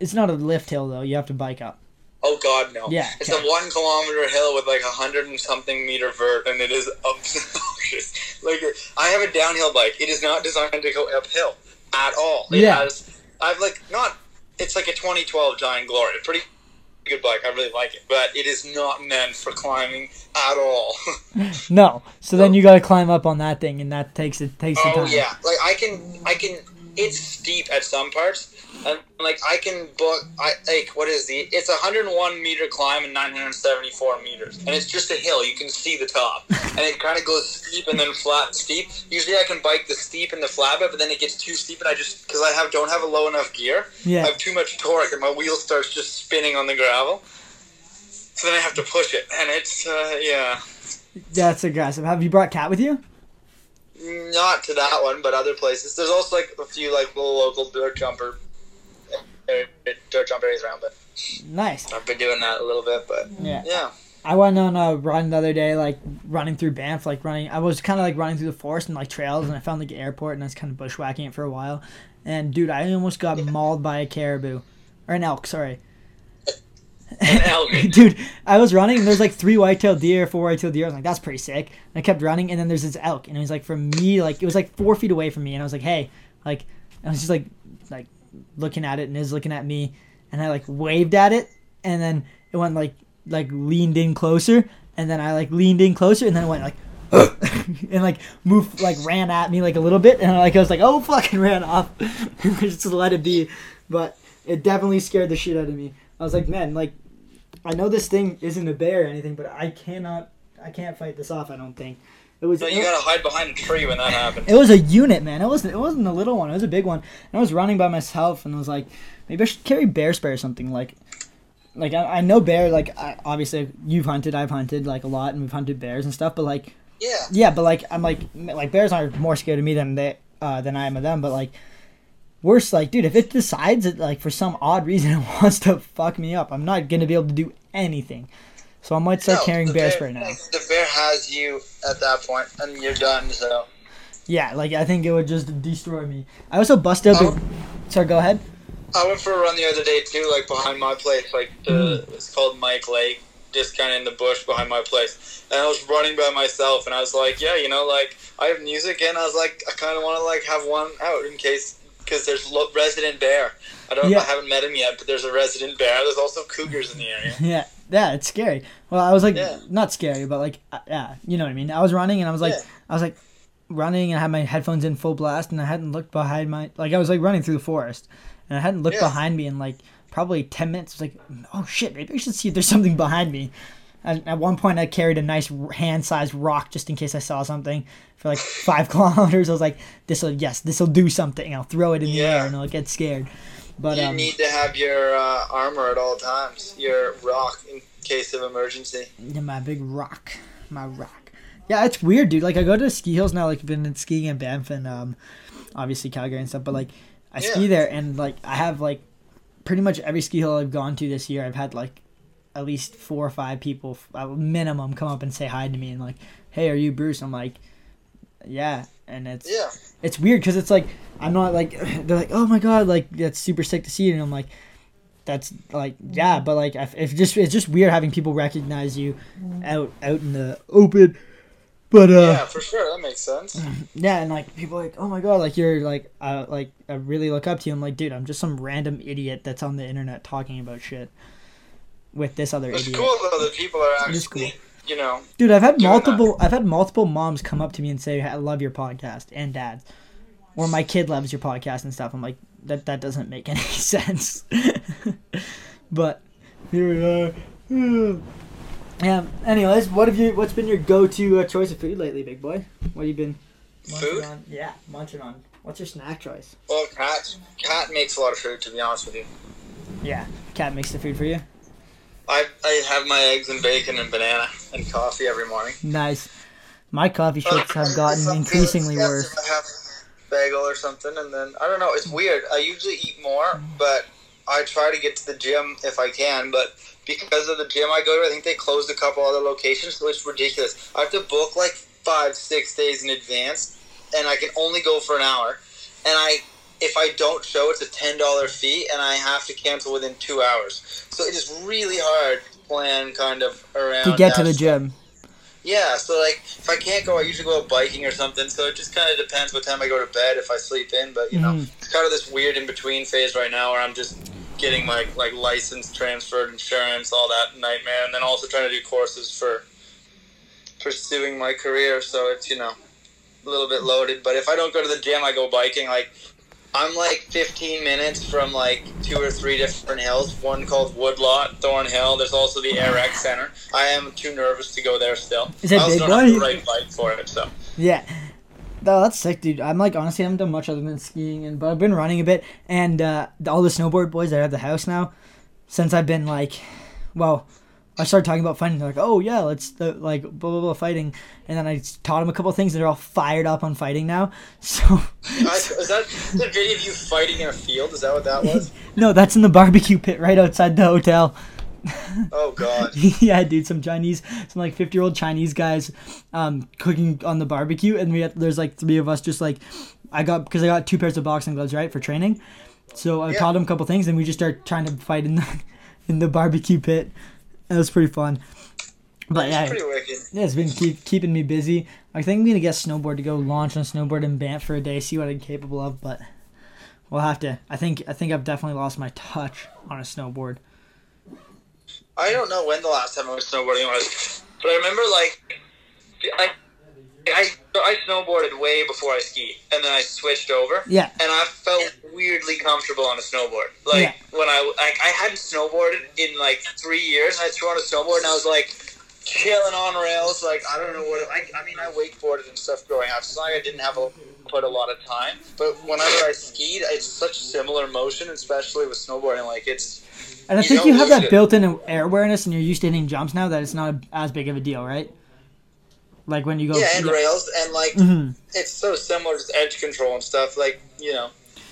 Speaker 1: It's not a lift hill though. You have to bike up.
Speaker 2: oh God, no!
Speaker 1: Yeah,
Speaker 2: it's
Speaker 1: okay.
Speaker 2: a one kilometer hill with like a hundred and something meter vert, and it is [LAUGHS] obnoxious. like I have a downhill bike. It is not designed to go uphill at all. It
Speaker 1: Yeah.
Speaker 2: has. I've like not. It's like a 2012 Giant Glory. A pretty good bike. I really like it, but it is not meant for climbing at all. [LAUGHS] [LAUGHS]
Speaker 1: No. So then you got to climb up on that thing, and that takes it takes
Speaker 2: Oh
Speaker 1: time.
Speaker 2: yeah, like I can, I can. It's steep at some parts, and like I can book. I like what is the? It's a 101 meter climb and 974 meters, and it's just a hill. You can see the top, and it kind of goes steep and then flat, steep. Usually I can bike the steep and the flat bit, but then it gets too steep, and I just because I have don't have a low enough gear,
Speaker 1: Yeah.
Speaker 2: I have too much torque, and my wheel starts just spinning on the gravel. So then I have to push it, and it's uh, yeah.
Speaker 1: That's aggressive. Have you brought Cat with you?
Speaker 2: Not to that one, but other places. There's also like a few like little local dirt jumper, eh, eh, dirt jump areas around. But
Speaker 1: Nice.
Speaker 2: I've been doing that a little bit. But
Speaker 1: Yeah.
Speaker 2: yeah,
Speaker 1: I went on a run the other day, like running through Banff, like running. I was kind of like running through the forest and like trails, and I found like an airport, and I was kind of bushwhacking it for a while. And dude, I almost got mauled by a caribou, or an elk. Sorry. [LAUGHS] Dude, I was running, and there's like three white-tailed deer, four white-tailed deer. I was like, that's pretty sick. And I kept running, and then there's this elk, and it was like from me, like it was like four feet away from me, and I was like, hey, like, I was just like, like looking at it, and was looking at me, and I like waved at it, and then it went like like leaned in closer, and then I like leaned in closer, and then it went like. [LAUGHS] and like moved like ran at me like a little bit and like I was like oh fucking ran off [LAUGHS] just let it be but it definitely scared the shit out of me I was like man like I know this thing isn't a bear or anything but I cannot I can't fight this off I don't think it was
Speaker 2: So you gotta hide behind a tree when that [LAUGHS] happens.
Speaker 1: it was a unit, man. It wasn't. It wasn't a little one. It was a big one. And I was running by myself, and I was like, maybe I should carry bear spray or something. Like, like I, I know bear. Like, I, obviously you've hunted, I've hunted like a lot, and we've hunted bears and stuff. But like,
Speaker 2: Yeah.
Speaker 1: yeah, but like I'm like like bears are more scared of me than they uh, than I am of them. But like, worse, like, dude, if it decides that like for some odd reason [LAUGHS] it wants to fuck me up, I'm not gonna be able to do anything. So I might start
Speaker 2: No,
Speaker 1: carrying
Speaker 2: bears
Speaker 1: bear spray now.
Speaker 2: The bear has you at that point, and you're done. So
Speaker 1: Yeah, like I think it would just destroy me. I also busted up.
Speaker 2: Oh.
Speaker 1: Sorry, go ahead.
Speaker 2: I went for a run the other day too, like behind my place. Like the
Speaker 1: Hmm.
Speaker 2: it's called Mike Lake, just kind of in the bush behind my place. And I was running by myself, and I was like, yeah, you know, like I have music, and I was like, I kind of want to like have one out in case because there's lo- resident bear. I don't,
Speaker 1: Yeah.
Speaker 2: I haven't met him yet, but there's a resident bear. There's also cougars in the area. [LAUGHS]
Speaker 1: Yeah, yeah, it's scary. Well, I was like,
Speaker 2: Yeah.
Speaker 1: not scary, but like, uh, yeah, you know what I mean. I was running and I was like,
Speaker 2: Yeah.
Speaker 1: I was like running and I had my headphones in full blast and I hadn't looked behind my, like I was like running through the forest and I hadn't looked behind me in like probably ten minutes. I was like, oh shit, maybe I should see if there's something behind me. And at one point, I carried a nice hand-sized rock just in case I saw something for like five [LAUGHS] kilometers. I was like, "This will yes, this will do something." I'll throw it in the air and I'll get scared. But
Speaker 2: you
Speaker 1: um,
Speaker 2: need to have your uh, armor at all times, your rock in case of emergency.
Speaker 1: Yeah, my big rock, my rock. Yeah, it's weird, dude. Like I go to ski hills now. Like been skiing in Banff and um, obviously Calgary and stuff. But like I ski there and like I have like pretty much every ski hill I've gone to this year. I've had like at least four or five people minimum come up and say hi to me and like, hey, are you Bruce? I'm like, yeah, and it's
Speaker 2: Yeah.
Speaker 1: it's weird because it's like I'm not like [CLEARS THROAT] they're like oh my god like that's super sick to see and I'm like that's like yeah but like if, if just it's just weird having people recognize you out out in the open but uh
Speaker 2: yeah, for sure. That makes sense. [CLEARS THROAT]
Speaker 1: yeah and like people are like oh my god like you're like uh like I really look up to you I'm like dude I'm just some random idiot that's on the internet talking about shit with this other
Speaker 2: It's
Speaker 1: idiot
Speaker 2: cool though that people are
Speaker 1: It is
Speaker 2: actually, you know,
Speaker 1: Dude, I've had multiple. I've had multiple moms come up to me and say, "I love your podcast," and dads, or my kid loves your podcast and stuff. I'm like, that that doesn't make [LAUGHS] any sense. [LAUGHS] but here we are. [SIGHS] yeah. Anyways, what have you? What's been your go-to uh, choice of food lately, big boy? What have you been munching
Speaker 2: Food?
Speaker 1: on? Yeah, munching on. What's your snack choice?
Speaker 2: Well, cat cat makes a lot of food. To be honest with you,
Speaker 1: Yeah, cat makes the food for you.
Speaker 2: I, I have my eggs and bacon and banana and coffee every morning.
Speaker 1: Nice. My coffee shakes have gotten increasingly worse.
Speaker 2: I have a bagel or something, and then I don't know. It's weird. I usually eat more, but I try to get to the gym if I can. But because of the gym I go to, I think they closed a couple other locations, so it's ridiculous. I have to book like five, six days in advance, and I can only go for an hour. And I, if I don't show, it's a ten dollar fee, and I have to cancel within two hours. So it is really hard to plan kind of around
Speaker 1: To get to the
Speaker 2: stuff.
Speaker 1: gym.
Speaker 2: Yeah, so like if I can't go, I usually go out biking or something. So it just kind of depends what time I go to bed if I sleep in. But you know,
Speaker 1: Mhm.
Speaker 2: it's kind of this weird in between phase right now where I'm just getting my like license transferred, insurance, all that nightmare, and then also trying to do courses for pursuing my career. So it's you know a little bit loaded. But if I don't go to the gym, I go biking. Like I'm like 15 minutes from like two or three different hills. One called Woodlot, Thornhill. There's also the AirX Center. I am too nervous to go there still.
Speaker 1: Is it
Speaker 2: I also
Speaker 1: big,
Speaker 2: don't have the right bike for it. So
Speaker 1: Yeah. No, that's sick, dude. I'm like honestly, I haven't done much other than skiing, and but I've been running a bit, and uh, all the snowboard boys are at the house now. Since I've been like, well, I started talking about fighting. They're like, oh yeah, let's uh, like blah blah blah fighting, and then I taught them a couple things, and they're all fired up on fighting now. [LAUGHS] So,
Speaker 2: I, is that the video of you fighting in a field? Is that what that was? [LAUGHS]
Speaker 1: no, that's in the barbecue pit right outside the hotel.
Speaker 2: Oh God. [LAUGHS]
Speaker 1: yeah, dude, some Chinese, some like fifty-year-old Chinese guys, um, cooking on the barbecue, and we had, there's like three of us just like, I got because I got two pairs of boxing gloves right for training, so I
Speaker 2: Yeah.
Speaker 1: taught them a couple things, and we just started trying to fight in the in the barbecue pit. It was pretty fun. But yeah,
Speaker 2: uh, pretty
Speaker 1: yeah, it's been keep, keeping me busy. I think I'm gonna get snowboard to go launch on snowboard in Banff for a day, see what I'm capable of. But we'll have to. I think I think I've definitely lost my touch on a snowboard.
Speaker 2: I don't know when the last time I was snowboarding was, but I remember like, I, I, I snowboarded way before I skied, and then I switched over.
Speaker 1: Yeah,
Speaker 2: and I felt weirdly comfortable on a snowboard. Like
Speaker 1: Yeah.
Speaker 2: when I like I hadn't snowboarded in like three years, I threw on a snowboard, and I was like chilling on rails. Like I don't know what I, I mean. I wakeboarded and stuff growing up, so I didn't have a put a lot of time. But whenever I skied, it's such similar motion, especially with snowboarding. Like it's
Speaker 1: And I
Speaker 2: You
Speaker 1: think you have that
Speaker 2: it.
Speaker 1: built-in air awareness, and you're used to hitting jumps now. That it's not as big of a deal, right? Like when you go,
Speaker 2: yeah, and rails, and like
Speaker 1: Mhm.
Speaker 2: it's so similar to edge control and stuff. Like you know,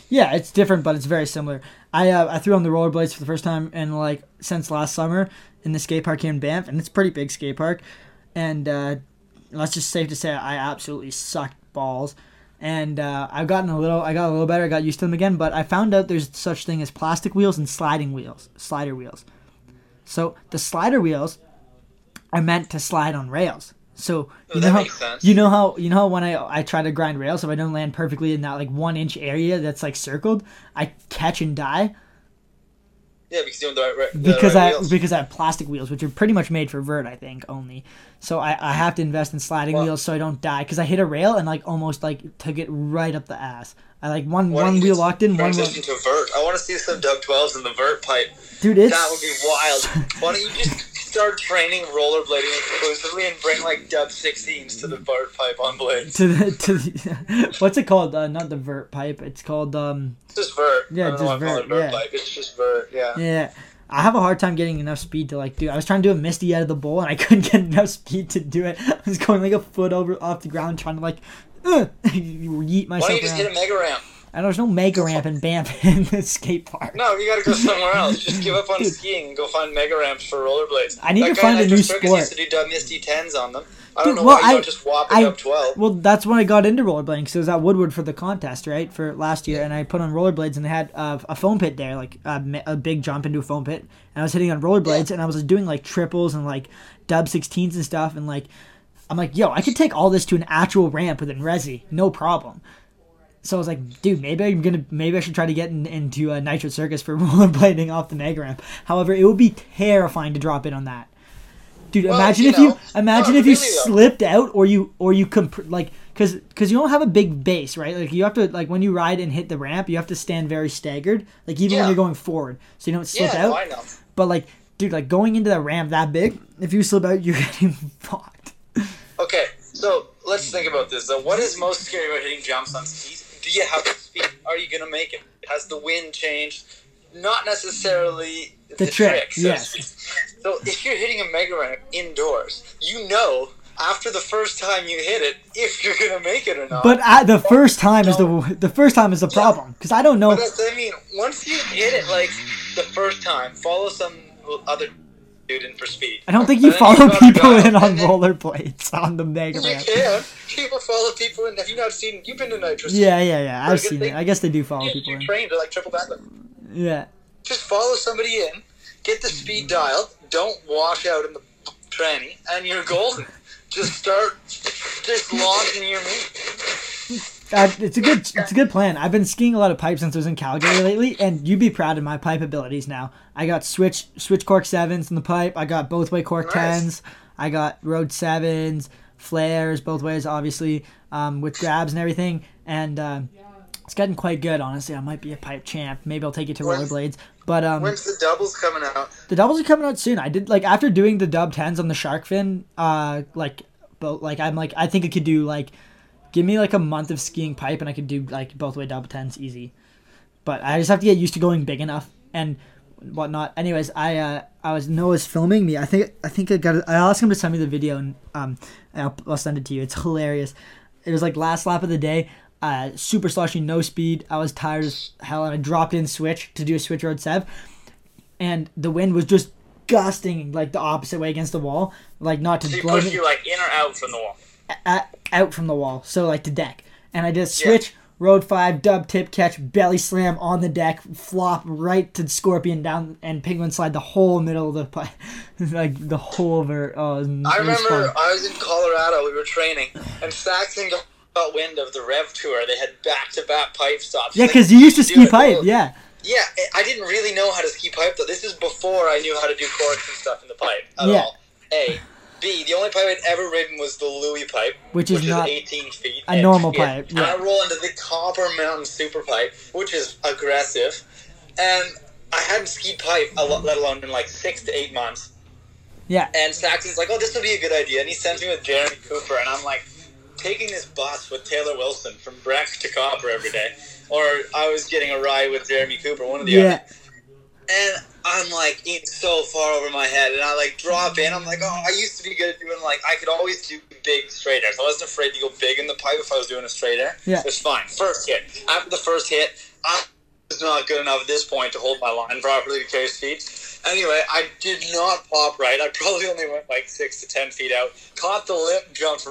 Speaker 1: yeah, it's different, but it's very similar. I uh, I threw on the rollerblades for the first time in like since last summer in the skate park here in Banff, and it's a pretty big skate park. And uh, let's just safe to say I absolutely sucked balls. And uh, I've gotten a little, I got a little better. I got used to them again, but I found out there's such thing as plastic wheels and sliding wheels, slider wheels. So the slider wheels are meant to slide on rails. So
Speaker 2: Oh,
Speaker 1: you
Speaker 2: that
Speaker 1: know how you know how you know how when I I try to grind rails, if I don't land perfectly in that like one inch area that's like circled, I catch and die
Speaker 2: yeah, because you have the right,
Speaker 1: because
Speaker 2: right
Speaker 1: I
Speaker 2: wheels.
Speaker 1: because I have plastic wheels, which are pretty much made for vert, I think only. So I, I have to invest in sliding wheels so I don't die because I hit a rail and like almost like took it right up the ass. I like one
Speaker 2: Why
Speaker 1: one wheel locked in, one wheel,
Speaker 2: to vert. I want to see some Dub 12s in the vert pipe.
Speaker 1: dude. It's
Speaker 2: That would be wild. [LAUGHS] Why don't you just start training rollerblading exclusively and bring like Dub 16s to the vert pipe on blades?
Speaker 1: to the to the [LAUGHS] what's it called? Uh, not the vert pipe. It's called um
Speaker 2: just vert.
Speaker 1: Yeah, just
Speaker 2: know why I call
Speaker 1: vert,
Speaker 2: it vert
Speaker 1: yeah.
Speaker 2: pipe. It's just vert. Yeah.
Speaker 1: yeah. I have a hard time getting enough speed to like do. I was trying to do a misty out of the bowl and I [LAUGHS] couldn't get enough speed to do it. I was going like a foot over off the ground trying to like uh, [LAUGHS] yeet
Speaker 2: Why
Speaker 1: myself
Speaker 2: don't you just
Speaker 1: around.
Speaker 2: hit a mega ramp?
Speaker 1: And there's no mega ramp in Banff [LAUGHS] in the skate park.
Speaker 2: No, you gotta go somewhere else. Just give up on skiing and go find mega ramps for rollerblades.
Speaker 1: I need
Speaker 2: that
Speaker 1: to find a new sport.
Speaker 2: used to do Dub Misty 10s on them. I don't
Speaker 1: Dude,
Speaker 2: know
Speaker 1: well,
Speaker 2: why you
Speaker 1: I-
Speaker 2: don't just whop a
Speaker 1: I-
Speaker 2: Dub 12.
Speaker 1: Well, that's when I got into rollerblading because it was at Woodward for the contest, right, for last year, and I put on rollerblades and they had uh, a foam pit there, like a, a big jump into a foam pit, and I was hitting on rollerblades and I was doing like triples and like dub 16s and stuff, and like I'm like, yo, I could take all this to an actual ramp within Resi, no problem. So I was like, dude, maybe I'm gonna, maybe I should try to get in, into a Nitro Circus for [LAUGHS] rollerblading off the mega ramp. However, it would be terrifying to drop in on that. Dude,
Speaker 2: Well,
Speaker 1: imagine
Speaker 2: you
Speaker 1: if you imagine
Speaker 2: no,
Speaker 1: if you
Speaker 2: really, though.
Speaker 1: slipped out or you or you comp- like because because you don't have a big base, right? Like you have to like when you ride and hit the ramp, you have to stand very staggered, like even when you're going forward, so you don't slip
Speaker 2: Yeah,
Speaker 1: out.
Speaker 2: no, I know.
Speaker 1: But like, dude, like going into the ramp that big, if you slip out, [LAUGHS] you're getting fucked.
Speaker 2: Okay, so let's think about this. So, what is most scary about hitting jumps on skis? Do you have the speed? Are you gonna make it? Has the wind changed? not necessarily
Speaker 1: The trick,
Speaker 2: so
Speaker 1: yes.
Speaker 2: So if you're hitting a mega ramp indoors, you know after the first time you hit it if you're gonna make it or not.
Speaker 1: But at the first time is the the first time is the problem because I don't know.
Speaker 2: But I mean. Once you hit it like the first time, follow some other dude in for speed.
Speaker 1: I don't think you follow
Speaker 2: gotta
Speaker 1: people in on rollerblades on the mega
Speaker 2: You
Speaker 1: ramp.
Speaker 2: can. People follow people in. Have you not seen? You've been to Nitro.
Speaker 1: Yeah, yeah, yeah. I've seen
Speaker 2: they-
Speaker 1: it. I guess they do follow
Speaker 2: You,
Speaker 1: people
Speaker 2: you
Speaker 1: in.
Speaker 2: train to like triple back.
Speaker 1: Yeah.
Speaker 2: Just follow somebody in, get the speed dialed, don't wash out in the tranny, and you're golden. Just start, just launching your meat.
Speaker 1: Uh, it's a good it's a good plan. I've been skiing a lot of pipe since I was in Calgary lately, and you'd be proud of my pipe abilities now. I got switch switch cork sevens in the pipe. I got both way cork
Speaker 2: Nice.
Speaker 1: tens. I got road sevens, flares both ways, obviously, um, with grabs and everything. And um, it's getting quite good, honestly. I might be a pipe champ. Maybe I'll take it to
Speaker 2: When's-
Speaker 1: rollerblades. But um,
Speaker 2: When's the doubles coming out?
Speaker 1: the doubles are coming out soon. I did like after doing the dub tens on the shark fin. Uh, like, both like I'm like I think I could do like, give me like a month of skiing pipe and I could do like both way double tens easy. But I just have to get used to going big enough and whatnot. Anyways, I uh I was Noah's filming me. I think I think I got. I asked him to send me the video and um I'll, I'll send it to you. It's hilarious. It was like last lap of the day. Uh, super slushy, no speed. I was tired as hell, and I dropped in switch to do a switch road sev and the wind was just gusting like the opposite way against the wall, like not to
Speaker 2: So you
Speaker 1: blow
Speaker 2: push
Speaker 1: me
Speaker 2: you like in or out from the wall.
Speaker 1: Out from the wall, so like to deck. And I did a switch, road five, dub tip catch, belly slam on the deck, flop right to scorpion down, and penguin slide the whole middle of the pipe, [LAUGHS] like the whole of her. Oh,
Speaker 2: I remember. I was in Colorado. We were training, and Saxon got wind of the Rev Tour. They had back-to-back pipe stops.
Speaker 1: Yeah, because you used to ski pipe. Yeah,
Speaker 2: Yeah, I didn't really know how to ski pipe though. This is before I knew how to do corks and stuff in the pipe at
Speaker 1: Yeah.
Speaker 2: all. A. B. The only pipe I'd ever ridden was the Louis pipe,
Speaker 1: Which is not
Speaker 2: 18 feet.
Speaker 1: a normal pipe,
Speaker 2: And
Speaker 1: yeah.
Speaker 2: I roll into the Copper Mountain Super Pipe, which is aggressive, and I hadn't skied pipe, a lo- let alone in like six to eight months.
Speaker 1: yeah.
Speaker 2: And Saxon's like, "Oh, this would be a good idea," and he sends me with Jeremy Cooper, and I'm like, taking this bus with Taylor Wilson from Breck to Copper every day, or I was getting a ride with Jeremy Cooper, one of the other.
Speaker 1: Yeah,
Speaker 2: And I'm like in so far over my head, and I like drop in. I'm like, oh, I used to be good at doing like I could always do big straight airs. I wasn't afraid to go big in the pipe if I was doing a straight air.
Speaker 1: Yeah.
Speaker 2: it's fine. First hit. After the first hit, I was not good enough at this point to hold my line properly to case feet. Anyway, I did not pop right. I probably only went like six to ten feet out. Caught the lip, jumped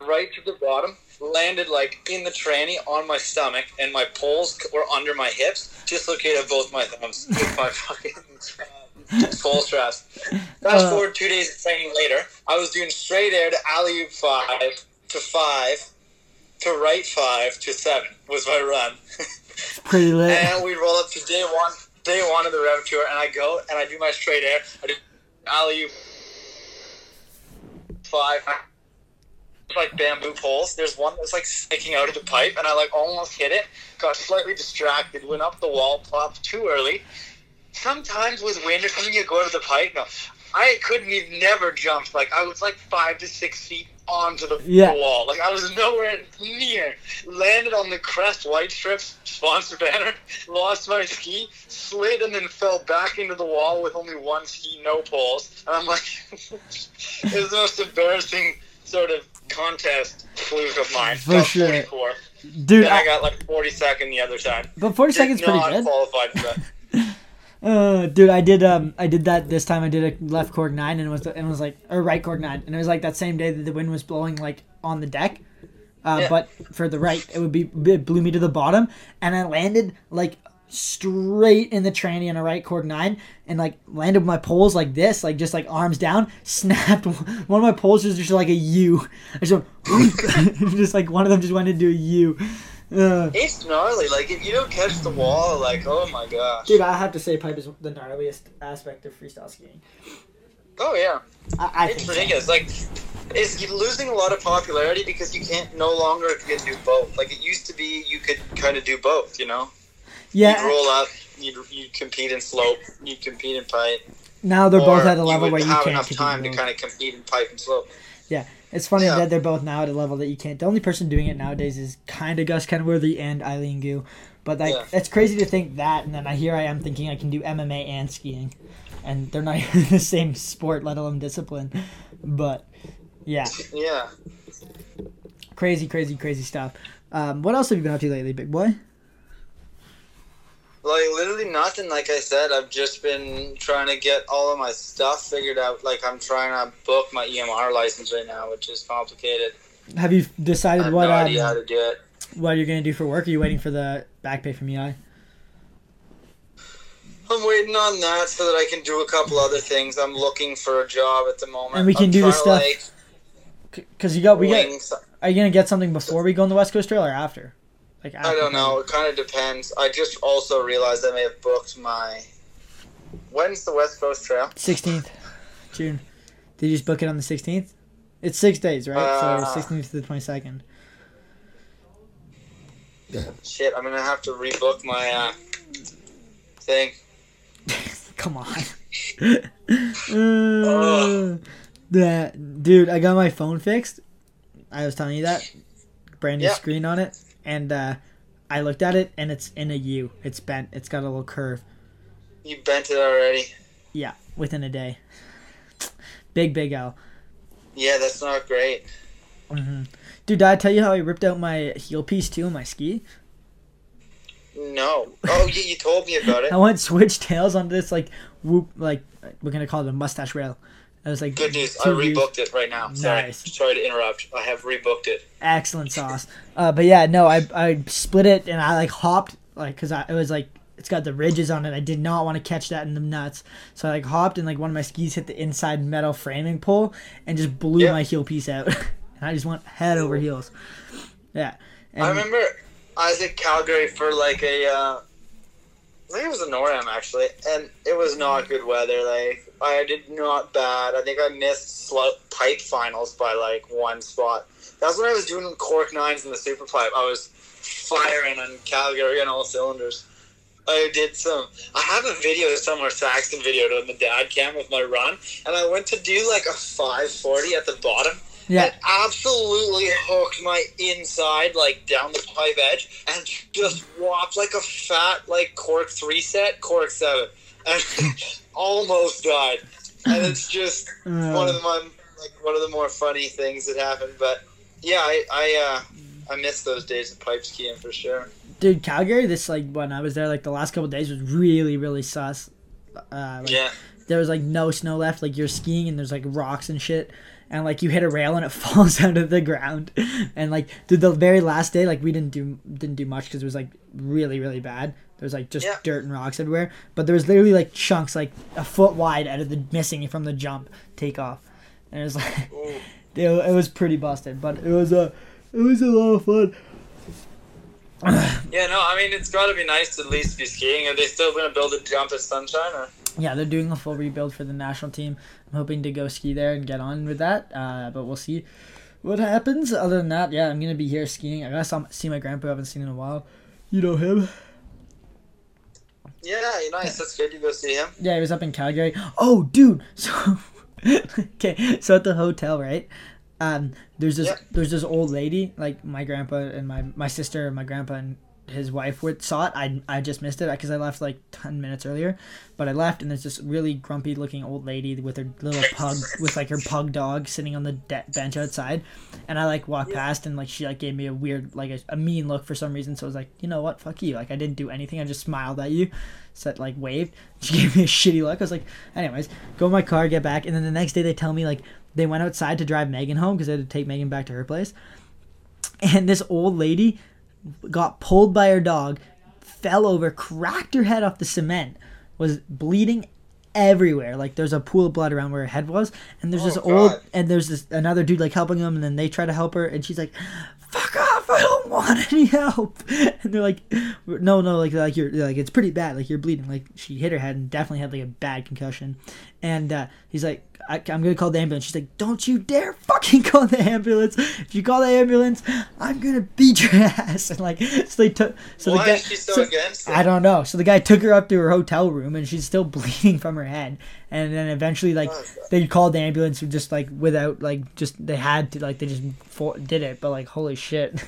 Speaker 2: right to the bottom, landed like in the tranny on my stomach, and my poles were under my hips, dislocated both my thumbs [LAUGHS] with my fucking pole straps. Fast
Speaker 1: Uh.
Speaker 2: forward two days of training later, I was doing straight air to alley oop five to five to right five to seven was my run. [LAUGHS]
Speaker 1: pretty lit.
Speaker 2: and we roll up to day one, day one of the rev tour, and I go and I do my straight air. I do alley five. Like bamboo poles. There's one that's like sticking out of the pipe, and I like almost hit it. Got slightly distracted, went up the wall, popped too early. Sometimes with wind or something, you go to the pipe. No, I couldn't even never jumped. Like I was like five to six feet onto the,
Speaker 1: Yeah.
Speaker 2: wall. Like I was nowhere near. Landed on the crest white strips sponsor banner. [LAUGHS] Lost my ski, slid, and then fell back into the wall with only one ski, no poles. And I'm like, [LAUGHS] it was the most embarrassing sort of contest fluke of mine.
Speaker 1: For sure.
Speaker 2: 44.
Speaker 1: Dude,
Speaker 2: I
Speaker 1: I,
Speaker 2: got like 42nd the other time.
Speaker 1: but 40 seconds
Speaker 2: Did
Speaker 1: pretty good.
Speaker 2: qualified for that. [LAUGHS]
Speaker 1: Uh, dude, I did um, I did that this time. I did a left cork nine, and it was and it was like or right cork nine, and it was like that same day that the wind was blowing like on the deck. Uh,
Speaker 2: Yeah.
Speaker 1: but for the right, it would be it blew me to the bottom, and I landed like straight in the tranny on a right cork nine, and like landed with my poles like this, like just like arms down, snapped. [LAUGHS] One of my poles was just like a U. I just went, [LAUGHS] just like one of them just went into a U. Uh,
Speaker 2: It's gnarly. Like if you don't catch the wall, like oh my gosh.
Speaker 1: dude, I have to say, pipe is the gnarliest aspect of freestyle skiing.
Speaker 2: Oh yeah.
Speaker 1: I, I
Speaker 2: It's
Speaker 1: think so.
Speaker 2: ridiculous. Like, it's losing a lot of popularity because you can't no longer can do both. Like it used to be, you could kind of do both. You know,
Speaker 1: Yeah,
Speaker 2: you'd roll up, you'd you compete in slope, you'd compete in pipe.
Speaker 1: now they're both at a level
Speaker 2: you
Speaker 1: where you
Speaker 2: have
Speaker 1: can't
Speaker 2: enough time to kind of compete in pipe and slope. Yeah.
Speaker 1: It's funny
Speaker 2: Yeah.
Speaker 1: that they're both now at a level that you can't. The only person doing it nowadays is kind of Gus Kenworthy and Eileen Gu. But like,
Speaker 2: Yeah.
Speaker 1: it's crazy to think that, and then I here I am thinking I can do MMA and skiing, and they're not [LAUGHS] even the same sport, let alone discipline. But yeah,
Speaker 2: Yeah.
Speaker 1: crazy, crazy, crazy stuff. Um, what else have you been up to lately, big boy?
Speaker 2: Like literally nothing. Like I said, I've just been trying to get all of my stuff figured out. Like I'm trying to book my EMR license right now, which is complicated.
Speaker 1: Have you
Speaker 2: I
Speaker 1: decided
Speaker 2: have
Speaker 1: what
Speaker 2: no idea how
Speaker 1: um,
Speaker 2: to do it.
Speaker 1: what you're gonna do for work? Are you waiting for the back pay from EI?
Speaker 2: I'm waiting on that so that I can do a couple other things. I'm looking for a job at the moment.
Speaker 1: And we can
Speaker 2: I'm
Speaker 1: do
Speaker 2: to,
Speaker 1: stuff- Because you got we
Speaker 2: like,
Speaker 1: got. Are you gonna get something before we go on the West Coast Trail or after? Like
Speaker 2: I don't know. It kind of depends. I just also realized I may have booked my. When's the West Coast Trail?
Speaker 1: Sixteenth, June. Did you just book it on the sixteenth? It's six days, right?
Speaker 2: Uh,
Speaker 1: so sixteenth to the twenty second. [LAUGHS]
Speaker 2: Shit, I'm gonna have to rebook my uh, thing. [LAUGHS]
Speaker 1: Come on. [LAUGHS] uh, that dude, I got my phone fixed. I was telling you that brand new
Speaker 2: Yeah.
Speaker 1: screen on it, and uh, I looked at it, and it's in a U. It's bent. It's got a little curve.
Speaker 2: You bent it already.
Speaker 1: Yeah, within a day. Big big L.
Speaker 2: Yeah, that's not great.
Speaker 1: Mm-hmm. Dude, did I tell you how I ripped out my heel piece too on my ski?
Speaker 2: No. Oh, yeah, you told me about it. [LAUGHS]
Speaker 1: I went switch tails on this like whoop like we're gonna call it a mustache rail. I was like
Speaker 2: Good news. I rebooked it right now. Sorry.
Speaker 1: Nice.
Speaker 2: Sorry to interrupt. I have rebooked it.
Speaker 1: excellent sauce. Uh, but yeah, no, I I split it and I like hopped like because I it was like it's got the ridges on it. I did not want to catch that in the nuts, so I like hopped and like one of my skis hit the inside metal framing pole and just blew
Speaker 2: Yeah.
Speaker 1: my heel piece out, [LAUGHS] and I just went head over heels. Yeah, and
Speaker 2: I remember I was at Calgary for like a. Uh, I think it was a NORAM actually, and it was not good weather. Like I did not bad. I think I missed slow pipe finals by like one spot. That's when I was doing cork nines in the super pipe. I was firing on Calgary on all cylinders. I did some. I have a video somewhere, Saxton video on the dad cam of my run, and I went to do like a 540 at the bottom,
Speaker 1: yeah,
Speaker 2: and absolutely hooked my inside like down the pipe edge and just whopped like a fat like cork three set cork seven and [LAUGHS] almost died and it's just
Speaker 1: Uh,
Speaker 2: one of the my, like one of the more funny things that happened but yeah I I uh I miss those days of pipe skiing for sure
Speaker 1: dude, Calgary. This like when I was there, like the last couple days was really really sus. Uh, like,
Speaker 2: yeah
Speaker 1: there was like no snow left. Like you're skiing and there's like rocks and shit. And like you hit a rail and it [LAUGHS] falls out of the ground. And like dude, the very last day, like we didn't do didn't do much because it was like really really bad. There was like just
Speaker 2: Yeah.
Speaker 1: dirt and rocks everywhere. But there was literally like chunks like a foot wide out of the missing from the jump takeoff. And it was [LAUGHS] like
Speaker 2: oh.
Speaker 1: it, it was pretty busted, but it was a it was a lot of fun. [SIGHS]
Speaker 2: yeah no I mean it's got to be nice to at least be skiing are they still gonna build a jump at Sunshine or
Speaker 1: Yeah, they're doing a full rebuild for the national team. I'm hoping to go ski there and get on with that. Uh, but we'll see what happens. Other than that, yeah, I'm gonna be here skiing. I gotta see my grandpa. I haven't seen in a while. You know him?
Speaker 2: yeah you're nice that's good you go see him
Speaker 1: Yeah, he was up in Calgary. Oh, dude. So [LAUGHS] okay, so at the hotel, right? Um, there's this
Speaker 2: Yeah.
Speaker 1: there's this old lady, like my grandpa and my my sister and my grandpa and his wife would saw it. I I just missed it because I left like ten minutes earlier, but I left and there's this really grumpy looking old lady with her little pug with like her pug dog sitting on the de- bench outside, and I like walked past and like she like gave me a weird like a, a mean look for some reason. So I was like, you know what, fuck you. Like I didn't do anything. I just smiled at you, said like waved. [LAUGHS] She gave me a shitty look. I was like, anyways, go in my car, get back, and then the next day they tell me like they went outside to drive Megan home because they had to take Megan back to her place, and this old lady got pulled by her dog, fell over, cracked her head off the cement, was bleeding everywhere. Like there's a pool of blood around where her head was, and there's
Speaker 2: Oh,
Speaker 1: this old and there's this another dude like helping them, and then they try to help her, and she's like, "Fuck off! I don't want any help." [LAUGHS] And they're like, no, no, like like you're like it's pretty bad. Like you're bleeding. Like she hit her head and definitely had like a bad concussion. And uh, he's like, I, I'm gonna call the ambulance. She's like, Don't you dare fucking [LAUGHS] call the ambulance. If you call the ambulance, I'm gonna beat your [LAUGHS] ass. And like, so they took. So
Speaker 2: Why
Speaker 1: the guy,
Speaker 2: is she so,
Speaker 1: so-
Speaker 2: against it?
Speaker 1: I don't know. So the guy took her up to her hotel room, and she's still [LAUGHS] bleeding from her head. And then eventually, like,
Speaker 2: Oh,
Speaker 1: they called the ambulance, just like without like just they had to like they just for, did it. But like, holy shit,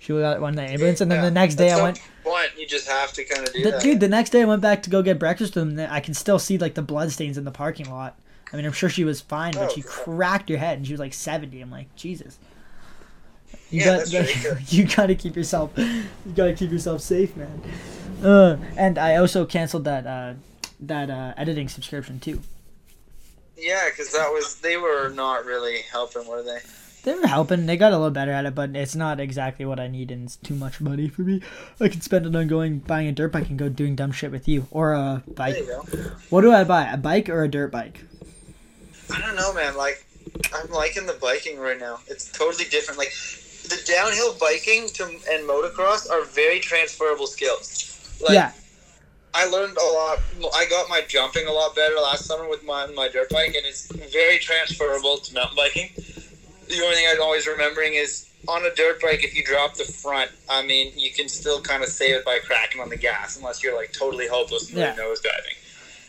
Speaker 1: she got one the ambulance. And then
Speaker 2: Yeah.
Speaker 1: the next day, I went.
Speaker 2: Point, you just have to kind of do
Speaker 1: The,
Speaker 2: that.
Speaker 1: dude, the next day I went back to go get breakfast with and I can still see like the blood stains in the parking lot. I mean, I'm sure she was fine, but
Speaker 2: Oh,
Speaker 1: she cracked her head and she was like 70. I'm like, Jesus. You
Speaker 2: Yeah,
Speaker 1: got,
Speaker 2: that's
Speaker 1: that-
Speaker 2: ridiculous. [LAUGHS]
Speaker 1: you gotta keep yourself, you gotta keep yourself safe, man. Uh, and I also canceled that uh, that uh, editing subscription too.
Speaker 2: Yeah, because that was they were not really helping, were they?
Speaker 1: They were helping. They got a little better at it, but it's not exactly what I need, and it's too much money for me. I can spend it on going buying a dirt bike and go doing dumb shit with you, or a bike.
Speaker 2: you.
Speaker 1: What do I buy? A bike or a dirt bike?
Speaker 2: I don't know, man. Like, I'm liking the biking right now. It's totally different. Like, the downhill biking to and motocross are very transferable skills. Like,
Speaker 1: yeah,
Speaker 2: I learned a lot. I got my jumping a lot better last summer with my my dirt bike, and it's very transferable to mountain biking. The only thing I'm always remembering is on a dirt bike, if you drop the front, I mean, you can still kind of save it by cracking on the gas, unless you're like totally hopeless and
Speaker 1: Yeah.
Speaker 2: nose diving.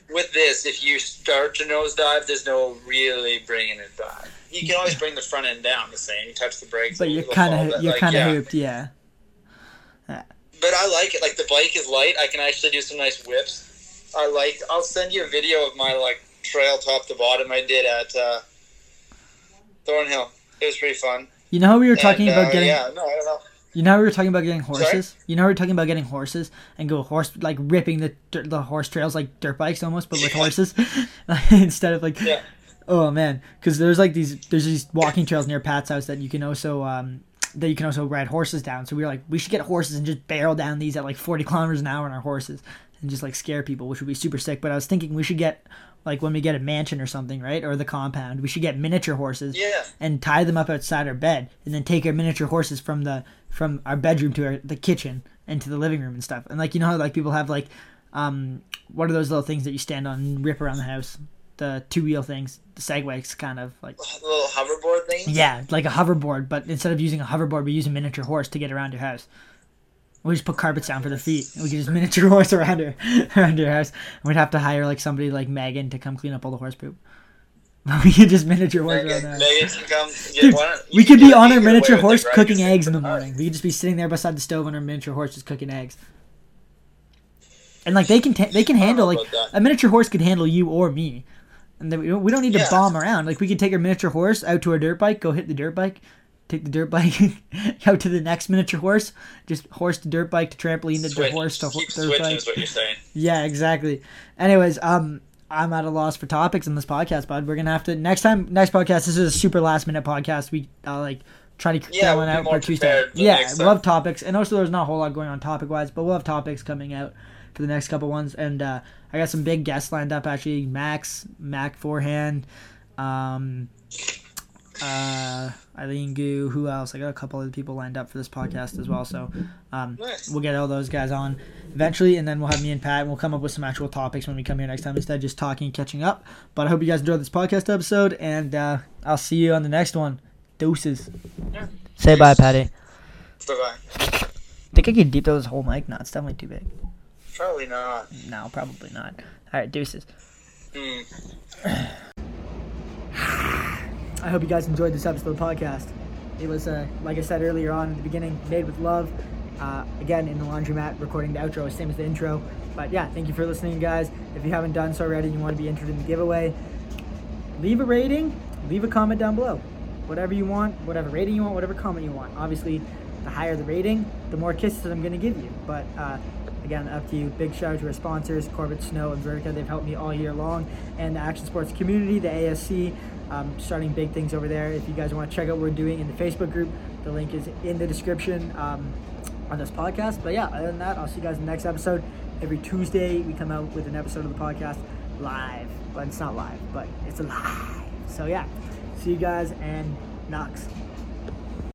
Speaker 2: With this, if you start to nosedive, there's no really bringing it back. You can always bring the front end down the same. You touch the brakes,
Speaker 1: but you're kind of you're
Speaker 2: like,
Speaker 1: kind of
Speaker 2: yeah.
Speaker 1: hooped, yeah.
Speaker 2: But I like it. Like the bike is light. I can actually do some nice whips. I like. I'll send you a video of my like trail top to bottom I did at uh, Thornhill. It was pretty fun.
Speaker 1: You know how we were talking
Speaker 2: And,
Speaker 1: about
Speaker 2: uh,
Speaker 1: getting
Speaker 2: Yeah, no, I don't know.
Speaker 1: You know how we were talking about getting
Speaker 2: Sorry?
Speaker 1: horses. You know how we were talking about getting horses and go horse like ripping the the horse trails like dirt bikes almost, but with horses [LAUGHS] instead of like.
Speaker 2: Yeah.
Speaker 1: Oh man, because there's like these there's these walking trails near Pat's house that you can also um that you can also ride horses down. So we were like, we should get horses and just barrel down these at like 40 kilometers an hour on our horses and just like scare people, which would be super sick. But I was thinking we should get like when we get a mansion or something, right, or the compound, we should get miniature horses
Speaker 2: Yeah.
Speaker 1: and tie them up outside our bed, and then take our miniature horses from the from our bedroom to our, the kitchen and to the living room and stuff. And like you know how like people have like, um, what are those little things that you stand on and rip around the house? The two wheel things, the segways, kind of like.
Speaker 2: The little hoverboard thing.
Speaker 1: Yeah, like a hoverboard, but instead of using a hoverboard, we use a miniature horse to get around your house. We just put carpets down for the feet. And we could just [LAUGHS] miniature horse around her, [LAUGHS] around your house. And we'd have to hire like somebody like Megan to come clean up all the horse poop. [LAUGHS] But we could just miniature horse around
Speaker 2: Megan,
Speaker 1: house.
Speaker 2: Megan can come. Get
Speaker 1: Dude, we could be on our miniature horse cooking eggs in the morning. We could just be sitting there beside the stove on our miniature horse just cooking eggs. And like they can ta- they can handle like a miniature horse could handle you or me, and then we don't, we don't need to
Speaker 2: Yeah.
Speaker 1: bomb around. Like we could take our miniature horse out to our dirt bike, go hit the dirt bike, take the dirt bike [LAUGHS] out to the next miniature horse, just horse to dirt bike to trampoline to
Speaker 2: Switch.
Speaker 1: horse to
Speaker 2: Keep
Speaker 1: dirt bike.
Speaker 2: is what you're saying. [LAUGHS]
Speaker 1: Yeah, exactly. Anyways, um, I'm at a loss for topics in this podcast, bud. We're gonna have to next time, next podcast. This is a super last minute podcast. We uh, like try to
Speaker 2: Yeah,
Speaker 1: get
Speaker 2: we'll
Speaker 1: one out
Speaker 2: more
Speaker 1: for Tuesday.
Speaker 2: prepared for the
Speaker 1: Yeah, we'll have topics, and also there's not a whole lot going on topic wise, but we'll have topics coming out for the next couple ones. And uh, I got some big guests lined up actually. Max, Mac Forehand, um, uh, Eileen Gu. Who else? I got a couple other people lined up for this podcast as well. So um,
Speaker 2: Nice.
Speaker 1: we'll get all those guys on eventually, and then we'll have me and Pat, and we'll come up with some actual topics when we come here next time instead of just talking and catching up. But I hope you guys enjoyed this podcast episode, and uh, I'll see you on the next one. Deuces.
Speaker 2: Yeah.
Speaker 1: Say bye, Patty.
Speaker 2: Bye-bye.
Speaker 1: Think I can deep throw this whole mic? No, it's definitely too big.
Speaker 2: Probably not.
Speaker 1: No, probably not. All right, deuces.
Speaker 2: Hmm. [SIGHS] [SIGHS] [SIGHS]
Speaker 1: I hope you guys enjoyed this episode of the podcast. It was, uh, like I said earlier on in the beginning, made with love. Uh, again, in the laundromat, recording the outro, same as the intro. But yeah, thank you for listening, guys. If you haven't done so already, and you want to be entered in the giveaway, leave a rating, leave a comment down below. Whatever you want, whatever rating you want, whatever comment you want. Obviously, the higher the rating, the more kisses that I'm going to give you. But uh, again, up to you. Big shout out to our sponsors, Corbett Snow and Vertica. They've helped me all year long. And the action sports community, the ASC, um, starting big things over there. If you guys want to check out what we're doing in the Facebook group, the link is in the description um, on this podcast. But yeah, other than that, I'll see you guys in the next episode. Every Tuesday, we come out with an episode of the podcast live. But it's not live, but it's live. So yeah, see you guys and Knox.